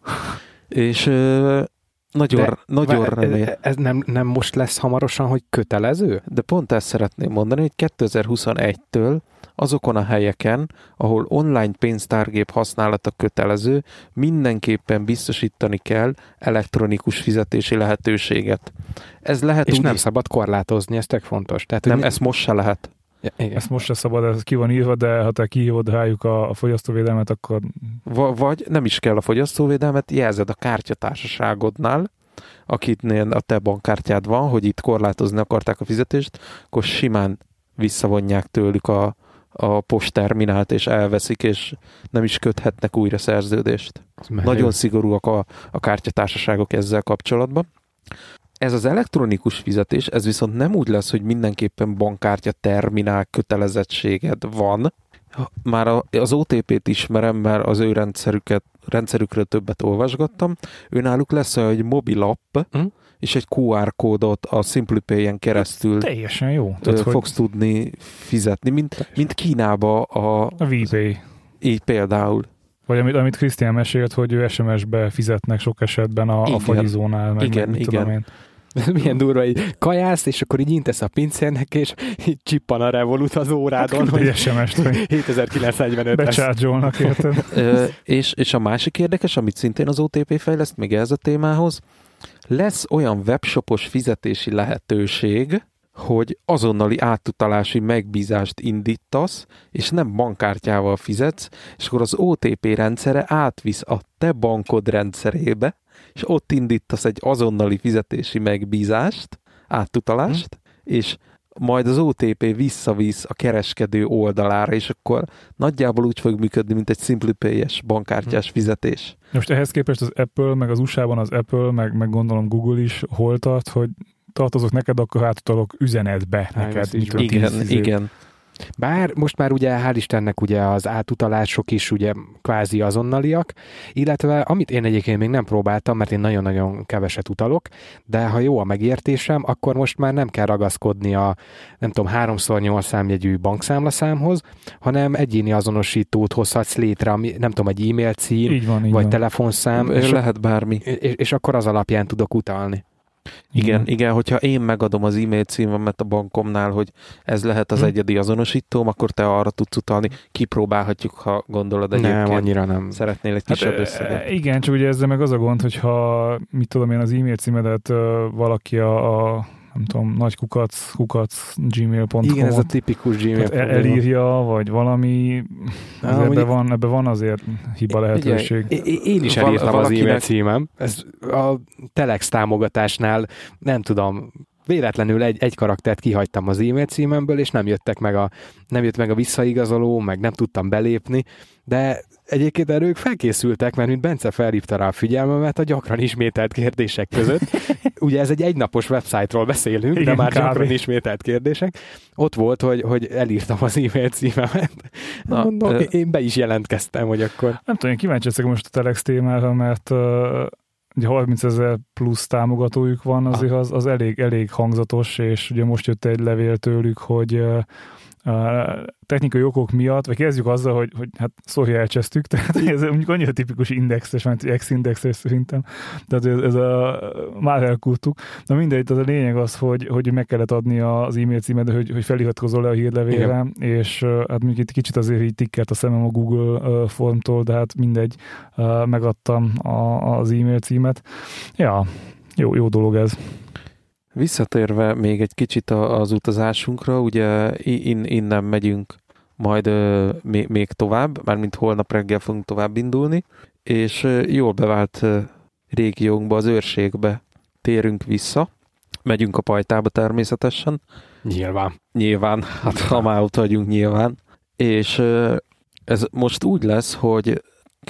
És ö, nagyon, De- nagyon remélem. ez, nem, nem most lesz hamarosan, hogy kötelező? De pont ezt szeretném mondani, hogy 2021-től azokon a helyeken, ahol online pénztárgép használata kötelező, mindenképpen biztosítani kell elektronikus fizetési lehetőséget. Ez lehet És úgy, nem szabad korlátozni, ez tök fontos. Tehát, nem, hogy ezt most se lehet. Ja, igen. Ezt most se szabad, ez ki van írva, de ha te kihívod rájuk a, a fogyasztóvédelmet, akkor Va- vagy nem is kell a fogyasztóvédelmet, jelzed a kártyatársaságodnál, akitnél a te bankkártyád van, hogy itt korlátozni akarták a fizetést, akkor simán visszavonják tőlük a, a postterminált, és elveszik, és nem is köthetnek újra szerződést. Nagyon szigorúak a, a kártyatársaságok ezzel kapcsolatban. Ez az elektronikus fizetés, ez viszont nem úgy lesz, hogy mindenképpen bankkártya terminál kötelezettséged van. Már a- az OTP-t ismerem, mert az ő rendszerüket, rendszerükről többet olvasgattam. Őnáluk lesz olyan, hogy mobil app, Hm? és egy QR kódot a SimplyPay-en keresztül teljesen jó. Tehát, hogy fogsz tudni fizetni, mint, mint Kínába a, a VPay. így például. Vagy amit, amit Krisztián mesélt, hogy ő SMS-be fizetnek sok esetben a, a Igen. fagyizónál, meg, Igen, meg mit igen. tudom én. Milyen durva, hogy kajász, és akkor így intesz a pincérnek, és így csippan a Revolut az órádon, Hát, hogy egy SMS-t, hogy 7945 lesz. becsárgyolnak, érted? És, és a másik érdekes, amit szintén az OTP fejleszt, még ez a témához, lesz olyan webshopos fizetési lehetőség, hogy azonnali átutalási megbízást indítasz, és nem bankkártyával fizetsz, és akkor az OTP rendszere átvisz a te bankod rendszerébe, és ott indítasz egy azonnali fizetési megbízást, átutalást, és majd az OTP visszavisz a kereskedő oldalára, és akkor nagyjából úgy fog működni, mint egy SimplyPay-es bankkártyás fizetés. Most ehhez képest az Apple, meg az USA-ban az Apple, meg, meg gondolom Google is hol tart, hogy tartozok neked, akkor átutalok üzenetbe neked. Igen, igen. Bár most már ugye hál' Istennek ugye az átutalások is ugye kvázi azonnaliak, illetve amit én egyébként még nem próbáltam, mert én nagyon-nagyon keveset utalok, de ha jó a megértésem, akkor most már nem kell ragaszkodni a nem tudom, 3x8 számjegyű bankszámlaszámhoz, hanem egyéni azonosítót hozhatsz létre, ami nem tudom, egy e-mail cím, Így van, így vagy van. telefonszám, És és, lehet bármi. és, és akkor az alapján tudok utalni. Igen, igen, hogyha én megadom az e-mail címemet a bankomnál, hogy ez lehet az Hm. egyedi azonosítóm, akkor te arra tudsz utalni. Kipróbálhatjuk, ha gondolod egyébként. Nem, annyira nem. Szeretnél egy Hát, kisebb e, összeget. igen, csak ugye ezzel meg az a gond, hogyha mit tudom én, az e-mail címedet valaki a, a nem tudom, nagy kukac, kukac gmail.com Igen, ez a tipikus Gmail tehát elírja, vagy valami, Á, ebbe mondjuk- van, ebbe van azért hiba lehetőség. É- Én is Val- elírtam az e-mail címem. Ez a Telex támogatásnál, nem tudom, véletlenül egy, egy karaktert kihagytam az e-mail címemből, és nem jöttek meg a, nem jött meg a visszaigazoló, meg nem tudtam belépni, de egyébként erről ők felkészültek, mert mint Bence felhívta rá a figyelmemet a gyakran ismételt kérdések között. Ugye ez egy egynapos website-ról beszélünk, de Igen, már kb. gyakran ismételt kérdések. Ott volt, hogy, hogy elírtam az e-mail címemet. Na, Mondom, ö- én be is jelentkeztem, hogy akkor Nem tudom, én kíváncsi most a Telex témára, mert uh, ugye 30 ezer plusz támogatójuk van, azért az, az elég, elég hangzatos, és ugye most jött egy levél tőlük, hogy technikai okok miatt, vagy kezdjük azzal, hogy, hogy hát sorry, elcsesztük, tehát ez mondjuk annyira tipikus indexes, mert ex-indexes szerintem, tehát ez, ez a, már elkúrtuk. Na mindegy, tehát a lényeg az, hogy, hogy meg kellett adni az e-mail címed, hogy, hogy feliratkozol le a hírlevélre, és uh, hát mondjuk itt kicsit azért így tikkert a szemem a Google formtól, de hát mindegy, megadtam a, az e-mail címet. Ja, jó, jó dolog ez. Visszatérve még egy kicsit az utazásunkra, ugye in, innen megyünk majd még, tovább, mármint holnap reggel fogunk tovább indulni, és jól bevált régiónkba, az őrségbe térünk vissza, megyünk a pajtába természetesen, nyilván. nyilván, hát ha már ott vagyunk nyilván, és ez most úgy lesz, hogy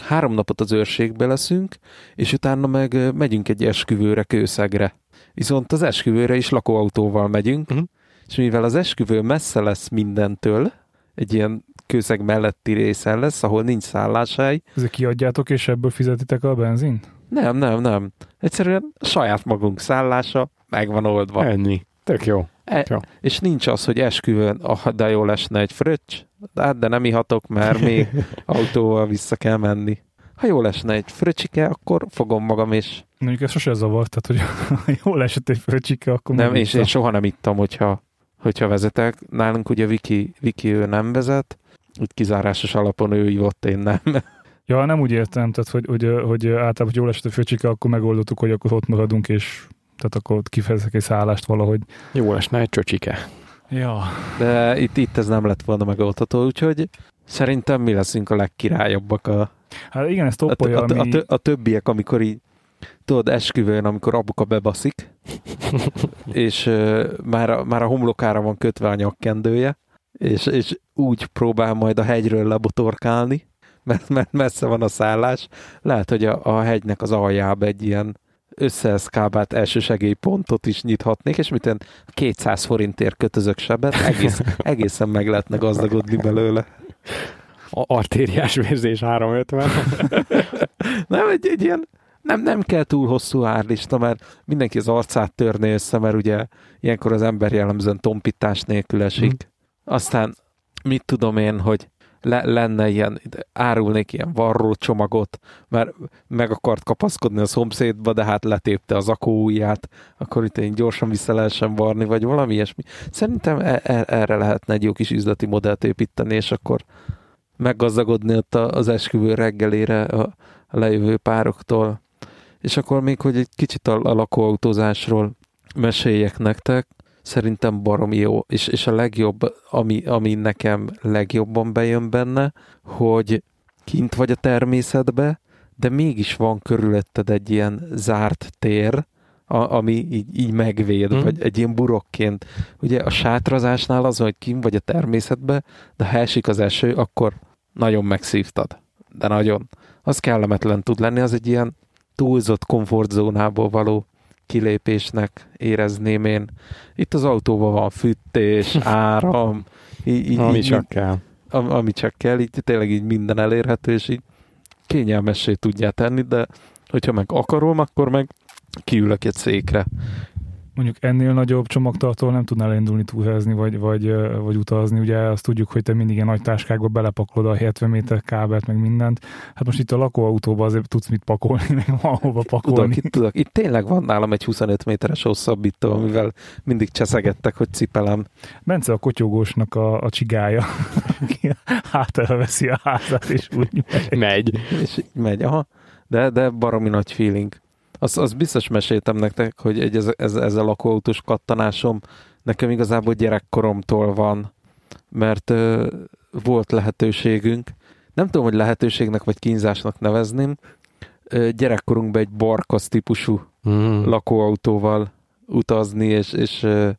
három napot az őrségbe leszünk, és utána meg megyünk egy esküvőre Kőszegre. Viszont az esküvőre is lakóautóval megyünk, Mhm. és mivel az esküvő messze lesz mindentől, egy ilyen kőszeg melletti részen lesz, ahol nincs szálláshely, Ezek kiadjátok, és ebből fizetitek a benzint? nem, nem, nem. Egyszerűen saját magunk szállása meg van oldva. Ennyi. Tök jó. E, Jó. és nincs az, hogy esküvőn, ah, de jó lesne egy fröccs, de, hát, de nem ihatok, mert még autóval vissza kell menni. Ha jó lesne egy fröccsike, akkor fogom magam, és Mondjuk ez sose zavart, tehát hogy ha jól esett egy fröccsike, akkor nem, és én soha nem ittam, hogyha, hogyha vezetek. Nálunk ugye Viki, Viki ő nem vezet, úgy kizárásos alapon ő ivott, én nem. Ja, nem úgy értem, tehát hogy, hogy, hogy általában, hogy jól esett a fröccsike, akkor megoldottuk, hogy akkor ott maradunk, és tehát akkor ott kifejezek egy szállást valahogy. Jó lesne egy csöcsike. Ja. De itt, itt ez nem lett volna megoldható, úgyhogy szerintem mi leszünk a legkirályabbak a, Hát igen, ez toppolja, a, a, ami... a, a többiek, amikor így tudod, esküvőn, amikor apuka bebaszik, és uh, már, a, már a homlokára van kötve a nyakkendője, és, és úgy próbál majd a hegyről lebotorkálni, mert, mert messze van a szállás. Lehet, hogy a, a hegynek az aljába egy ilyen összeeszkábált elsősegélypontot is nyithatnék, és mit 200 forintért kötözök sebet, egész, egészen meg lehetne gazdagodni belőle. A artériás vérzés 350. Nem, egy, egy ilyen, nem, nem kell túl hosszú árlista, mert mindenki az arcát törné össze, mert ugye ilyenkor az ember jellemzően tompítás nélkül esik. Mhm. Aztán mit tudom én, hogy le, lenne ilyen, árulnék ilyen varró csomagot, mert meg akart kapaszkodni a szomszédba, de hát letépte az akóujját, akkor itt én gyorsan vissza lehessen varni, vagy valami ilyesmi. Szerintem e- e- erre lehetne egy jó kis üzleti modellt építeni, és akkor meggazdagodni ott az esküvő reggelére a lejövő pároktól. És akkor még, hogy egy kicsit a, a lakóautózásról meséljek nektek, szerintem baromi jó, és, és a legjobb, ami, ami nekem legjobban bejön benne, hogy kint vagy a természetbe, de mégis van körülötted egy ilyen zárt tér, a, ami így, így megvéd, hmm. vagy egy ilyen burokként. Ugye a sátrazásnál az, hogy kim vagy a természetbe, de ha esik az eső, akkor nagyon megszívtad. De nagyon. Az kellemetlen tud lenni, az egy ilyen túlzott komfortzónából való kilépésnek érezném én. Itt az autóban van fűtés, áram, így, így, Ami így, csak kell. am- ami csak kell, így tényleg így minden elérhető, és így kényelmessé tudják tenni, de hogyha meg akarom, akkor meg kiülök egy székre. Mondjuk ennél nagyobb csomagtartól nem tudnál elindulni túlhelyezni, vagy, vagy, vagy utazni. Ugye azt tudjuk, hogy te mindig ilyen nagy táskákba belepakolod a 70 méter kábelt, meg mindent. Hát most itt a lakóautóban azért tudsz mit pakolni, meg van hova pakolni. Tudok, itt, tudok. Itt tényleg van nálam egy 25 méteres hosszabbító, amivel mindig cseszegettek, hogy cipelem. Bence a kotyogósnak a, a csigája, aki hátára veszi a házat, és úgy megy. Megy. És megy, aha. De, de baromi nagy feeling. Azt, azt biztos meséltem nektek, hogy egy, ez, ez, ez a lakóautós kattanásom nekem igazából gyerekkoromtól van, mert ö, volt lehetőségünk, nem tudom, hogy lehetőségnek vagy kínzásnak nevezném, ö, gyerekkorunkban egy barkasz típusú Mm. lakóautóval utazni és, és ö,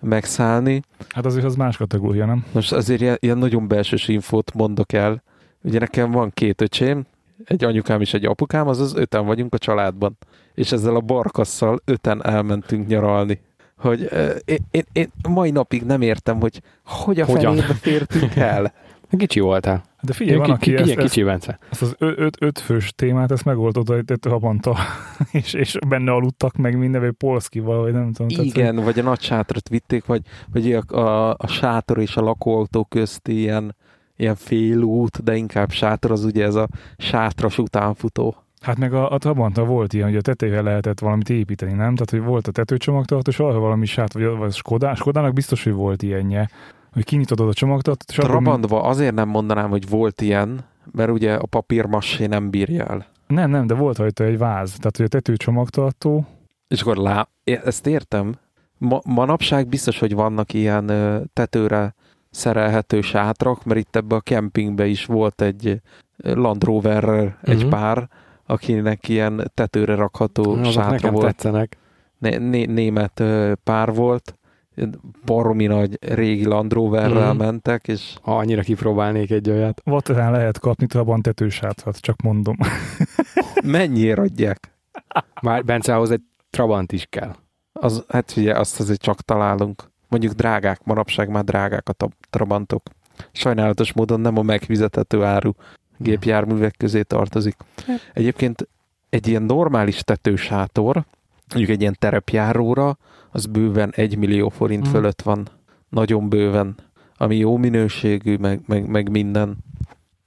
megszállni. Hát azért az más kategória, nem? Most azért ilyen, ilyen nagyon belsős infót mondok el. Ugye nekem van két öcsém, egy anyukám és egy apukám, azaz öten vagyunk a családban. És ezzel a barkasszal öten elmentünk nyaralni. Hogy uh, én, én, én mai napig nem értem, hogy hogy a Hogyan? fenébe fértünk el. Kicsi voltál. De figyelj, van, aki ki- ezt, ilyen ezt, kicsi Bence. ezt az ö- öt, ötfős témát, ezt megoldotta itt havonta, és, és benne aludtak meg minden, vagy Polszkival, vagy nem tudom. tehát, Igen, vagy a nagy sátrat vitték, vagy, vagy a, a, a sátor és a lakóautó közti ilyen, ilyen félút, de inkább sátor, az ugye ez a sátras utánfutó. Hát meg a, a Trabanta volt ilyen, hogy a tetejére lehetett valamit építeni, nem? Tehát, hogy volt a tetőcsomagtartó, és arra valami sát, vagy, vagy Skoda, Skodának biztos, hogy volt ilyenje, hogy kinyitod a csomagtartót, és Trabantba azért nem mondanám, hogy volt ilyen, mert ugye a papírmassé nem bírja el. Nem, nem, de volt rajta egy váz. Tehát, hogy a tetőcsomagtartó, És akkor lá... ezt értem. Ma, manapság biztos, hogy vannak ilyen ö, tetőre szerelhető sátrak, mert itt ebbe a kempingbe is volt egy Land Rover egy Mhm. pár, akinek ilyen tetőre rakható Azok sátra nekem volt. tetszenek. Né- né- német pár volt, baromi nagy régi Land Roverrel Mhm. mentek, és Ha annyira kipróbálnék egy olyat. Vaterán lehet kapni Trabant tetősátrat, csak mondom. mennyiért adják? Már Bence, ahhoz egy Trabant is kell. Az, hát ugye azt azért csak találunk. Mondjuk drágák, manapság már drágák a tab- trabantok. Sajnálatos módon nem a megfizethető áru gépjárművek közé tartozik. Egyébként egy ilyen normális tetősátor, mondjuk egy ilyen terepjáróra, az bőven egy millió forint Mm. fölött van. Nagyon bőven. Ami jó minőségű, meg, meg, meg minden.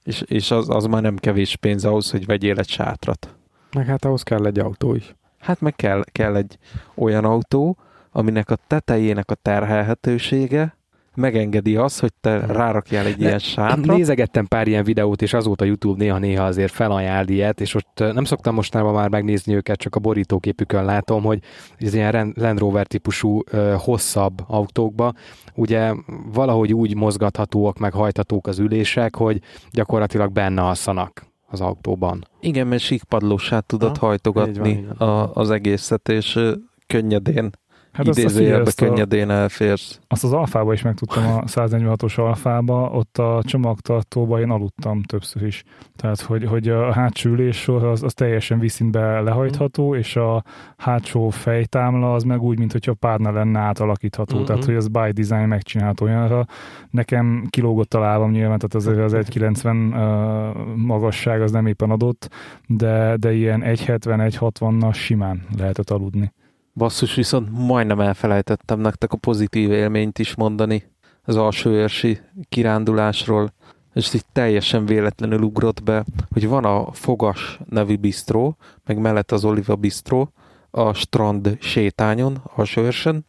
És, és az, az már nem kevés pénz ahhoz, hogy vegyél egy sátrat. Meg hát ahhoz kell egy autó is. Hát meg kell, kell egy olyan autó, aminek a tetejének a terhelhetősége megengedi azt, hogy te rárakjál egy ilyen sátrat. Nézegettem pár ilyen videót, és azóta YouTube néha-néha azért felajánl ilyet, és ö, nem szoktam mostanában már megnézni őket, csak a borítóképükön látom, hogy ez ilyen Land Rover típusú hosszabb autókba, ugye valahogy úgy mozgathatóak, meg hajthatók az ülések, hogy gyakorlatilag benne alszanak az autóban. Igen, mert síkpadlósát tudod Ha, így hajtogatni van, így van. a, az egészet, és könnyedén, Hát idézőjelben azt, a, könnyedén elférsz. azt az alfába is megtudtam, a 146-os alfába, ott a csomagtartóba én aludtam többször is. Tehát, hogy, hogy a hátsó üléssor az, az teljesen vízszintbe lehajtható, és a hátsó fejtámla az meg úgy, mint hogyha párna lenne átalakítható. Mhm. Tehát, hogy az by design megcsinálható olyanra. Nekem kilógott a lábam nyilván, tehát azért az 1,90 uh, magasság az nem éppen adott, de, de ilyen 1,70-1,60-nas simán lehetett aludni. Basszus, viszont majdnem elfelejtettem nektek a pozitív élményt is mondani az alsóérsi kirándulásról, és így teljesen véletlenül ugrott be, hogy van a Fogas nevű bistró, meg mellett az Oliva bistró, a strand sétányon, alsóérsen.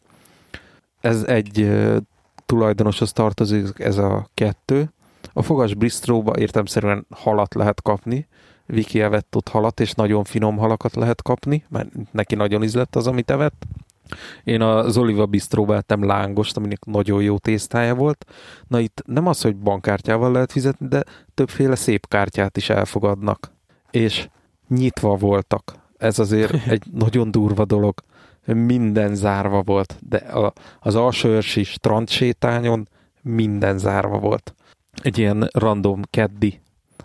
Ez egy tulajdonoshoz tartozik ez a kettő. A Fogas bistróba értemszerűen halat lehet kapni, Viki evett ott halat, és nagyon finom halakat lehet kapni, mert neki nagyon ízlett az, amit evett. Én az Oliva Bistróba ettem lángost, aminek nagyon jó tésztája volt. Na itt nem az, hogy bankkártyával lehet fizetni, de többféle szép kártyát is elfogadnak. És nyitva voltak. Ez azért egy nagyon durva dolog. Minden zárva volt, de a, az alsóörsi strandsétányon minden zárva volt. Egy ilyen random keddi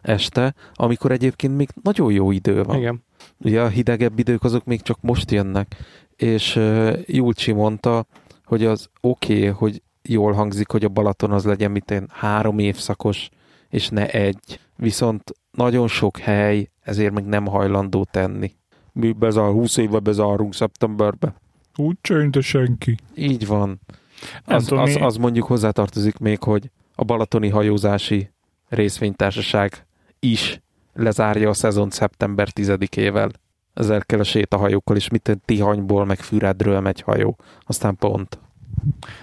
este, amikor egyébként még nagyon jó idő van. Igen. ugye a hidegebb idők azok még csak most jönnek, és uh, Julcsi mondta, hogy az oké, okay, hogy jól hangzik, hogy a Balaton az legyen mitén három évszakos, és ne egy. Viszont nagyon sok hely ezért még nem hajlandó tenni. Mi bezár, 20 éve bezárunk szeptemberbe. Úgy csönt senki. Így van. Az, tudom, az, az mondjuk hozzátartozik még, hogy a Balatoni hajózási részvénytársaság is lezárja a szezon szeptember 10-ével. Ezzel kell a sétahajókkal, és mitten Tihanyból, meg Fürádről megy hajó. Aztán pont.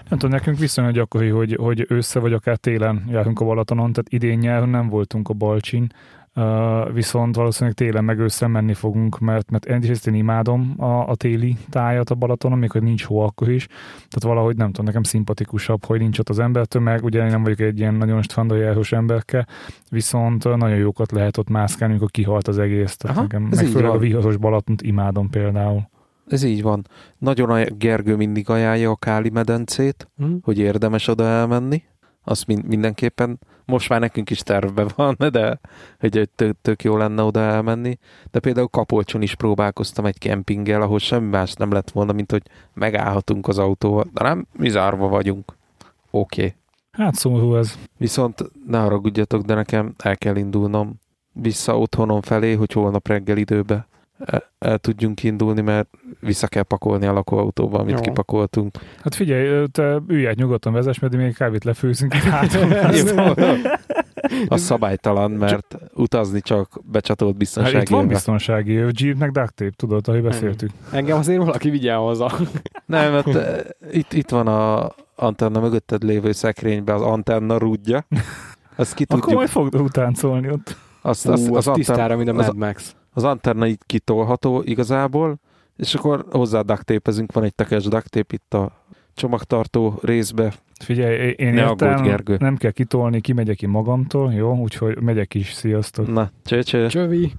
Nem tudom, nekünk viszonylag gyakori, hogy, hogy össze vagy akár télen járunk a Balatonon, tehát idén nyáron nem voltunk a Balcsin, Uh, viszont valószínűleg télen meg ősszel menni fogunk, mert, mert egyrészt én imádom a, a téli tájat a Balatonon, még hogy nincs hó akkor is, tehát valahogy nem tudom, nekem szimpatikusabb, hogy nincs ott az embertömeg, ugye én nem vagyok egy ilyen nagyon strandajárós emberke, viszont nagyon jókat lehet ott mászkálni, amikor kihalt az egész, tehát Aha, nekem, meg főleg a viharos Balatont imádom például. Ez így van. Nagyon a Gergő mindig ajánlja a Káli medencét, hmm. hogy érdemes oda elmenni. Azt mindenképpen most már nekünk is tervben van, de hogy tök, tök jó lenne oda elmenni. De például Kapolcson is próbálkoztam egy kempinggel, ahol semmi más nem lett volna, mint hogy megállhatunk az autóval. De nem, mi zárva vagyunk. Oké. Okay. Hát szomorú ez. Viszont ne haragudjatok, de nekem el kell indulnom vissza otthonom felé, hogy holnap reggel időbe el, tudjunk indulni, mert vissza kell pakolni a lakóautóba, amit Jó. kipakoltunk. Hát figyelj, te ülj át nyugodtan vezess, mert még kávét lefőzünk. Hát, a szabálytalan, mert utazni csak becsatolt biztonsági. Hát itt van biztonsági, Jeep meg duct tape, tudod, ahogy beszéltük. Engem azért valaki vigyen hozzá. Nem, mert itt, itt van a antenna mögötted lévő szekrényben az antenna rúdja. Azt ki tudjuk. Akkor majd fogd utáncolni ott. Azt, azt, Ú, az, az tisztára, mint a Mad Max az antenna így kitolható igazából, és akkor hozzá duct van egy tekes duct itt a csomagtartó részbe. Figyelj, én ne értem, aggódj, Gergő. nem kell kitolni, kimegyek ki magamtól, jó? Úgyhogy megyek is, sziasztok. Na, cső, cső. Csövi.